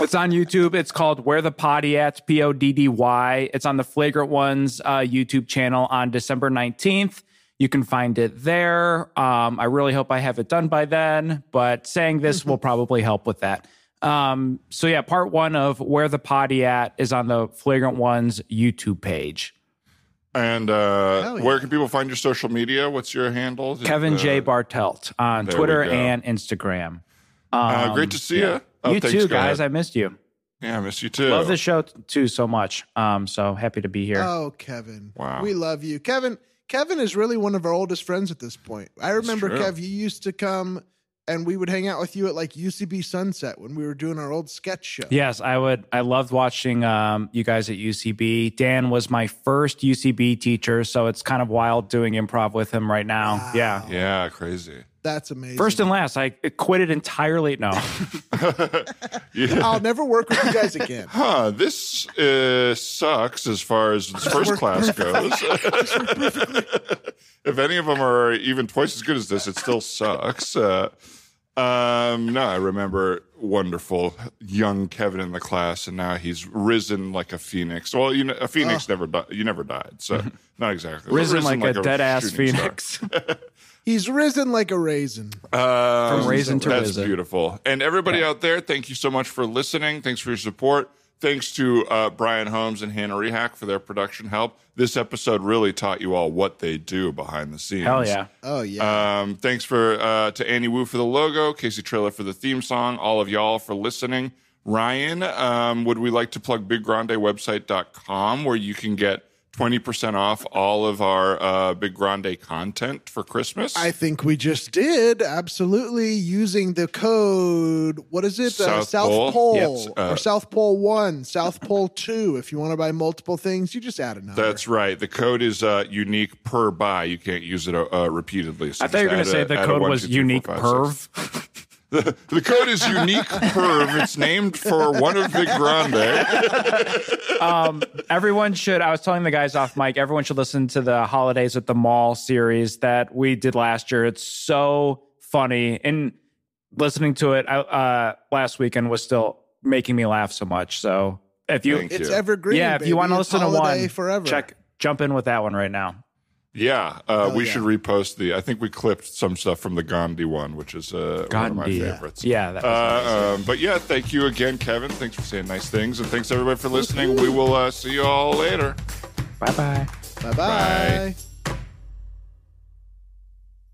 it's on YouTube. It's called Where the Poddy At, P O D D Y. It's on the Flagrant Ones uh, YouTube channel on December 19th. You can find it there. Um, I really hope I have it done by then, but saying this will *laughs* probably help with that. Um, so, yeah, part one of Where the Poddy At is on the Flagrant Ones YouTube page. And uh, yeah. where can people find your social media? What's your handle? Kevin Uh, J. Bartelt on Twitter and Instagram. Uh, great to see you. Oh, you thanks, too, guys. ahead. I missed you. yeah, I miss you too. Love the show t- too so much. Um, so happy to be here. Oh, Kevin. Wow. We love you. Kevin Kevin is really one of our oldest friends at this point. I remember. Kev, you used to come and we would hang out with you at like UCB Sunset when we were doing our old sketch show. yes, I would. I loved watching um, you guys at UCB. Dan was my first UCB teacher, so it's kind of wild doing improv with him right now. Yeah. Yeah, crazy. That's amazing. First and last, I quit it entirely. No, *laughs* Yeah. I'll never work with you guys again. *laughs* Huh, this uh, sucks as far as first class goes. *laughs* if any of them are even twice as good as this, it still sucks. Uh, um, no, I remember wonderful young Kevin in the class, and now he's risen like a phoenix. Well, you know, a phoenix never died. You never died, so not exactly risen, like, a dead ass phoenix. He's risen like a raisin. Um, From raisin to raisin. that's risen. beautiful. And everybody out there, thank you so much for listening. Thanks for your support. Thanks to uh, Brian Holmes and Hannah Rehack for their production help. This episode really taught you all what they do behind the scenes. Hell yeah. Oh yeah. Um, thanks for uh, to Annie Wu for the logo, Casey Trailer for the theme song, all of y'all for listening. Ryan, um, would we like to plug BigGrandeWebsite.com where you can get 20% off all of our uh, Big Grande content for Christmas? I think we just did absolutely using the code. What is it? uh, South South Pole? Pole, Yep. Uh, or South Pole One, South Pole Two. If you want to buy multiple things, you just add a number. That's right. The code is uh, unique per buy. You can't use it uh, repeatedly. So I thought you were going to say a- the add a code one, was two, unique four, five, six. perv. The, the code is unique perv. It's named for one of the Grande. um, everyone should. I was telling the guys off mic. Everyone should listen to the holidays at the mall series that we did last year. It's so funny, and listening to it uh, last weekend was still making me laugh so much. So if you, Thank it's you. evergreen. yeah, if you want to listen to holiday one, forever. check jump in with that one right now. Yeah, uh, we yeah. should repost the. I think we clipped some stuff from the Gandhi one, which is uh, one of my favorites. Yeah, that was nice. Uh, um, but yeah, thank you again, Kevin. Thanks for saying nice things, and thanks everybody for listening. We will uh, see you all later. Bye bye. Bye bye.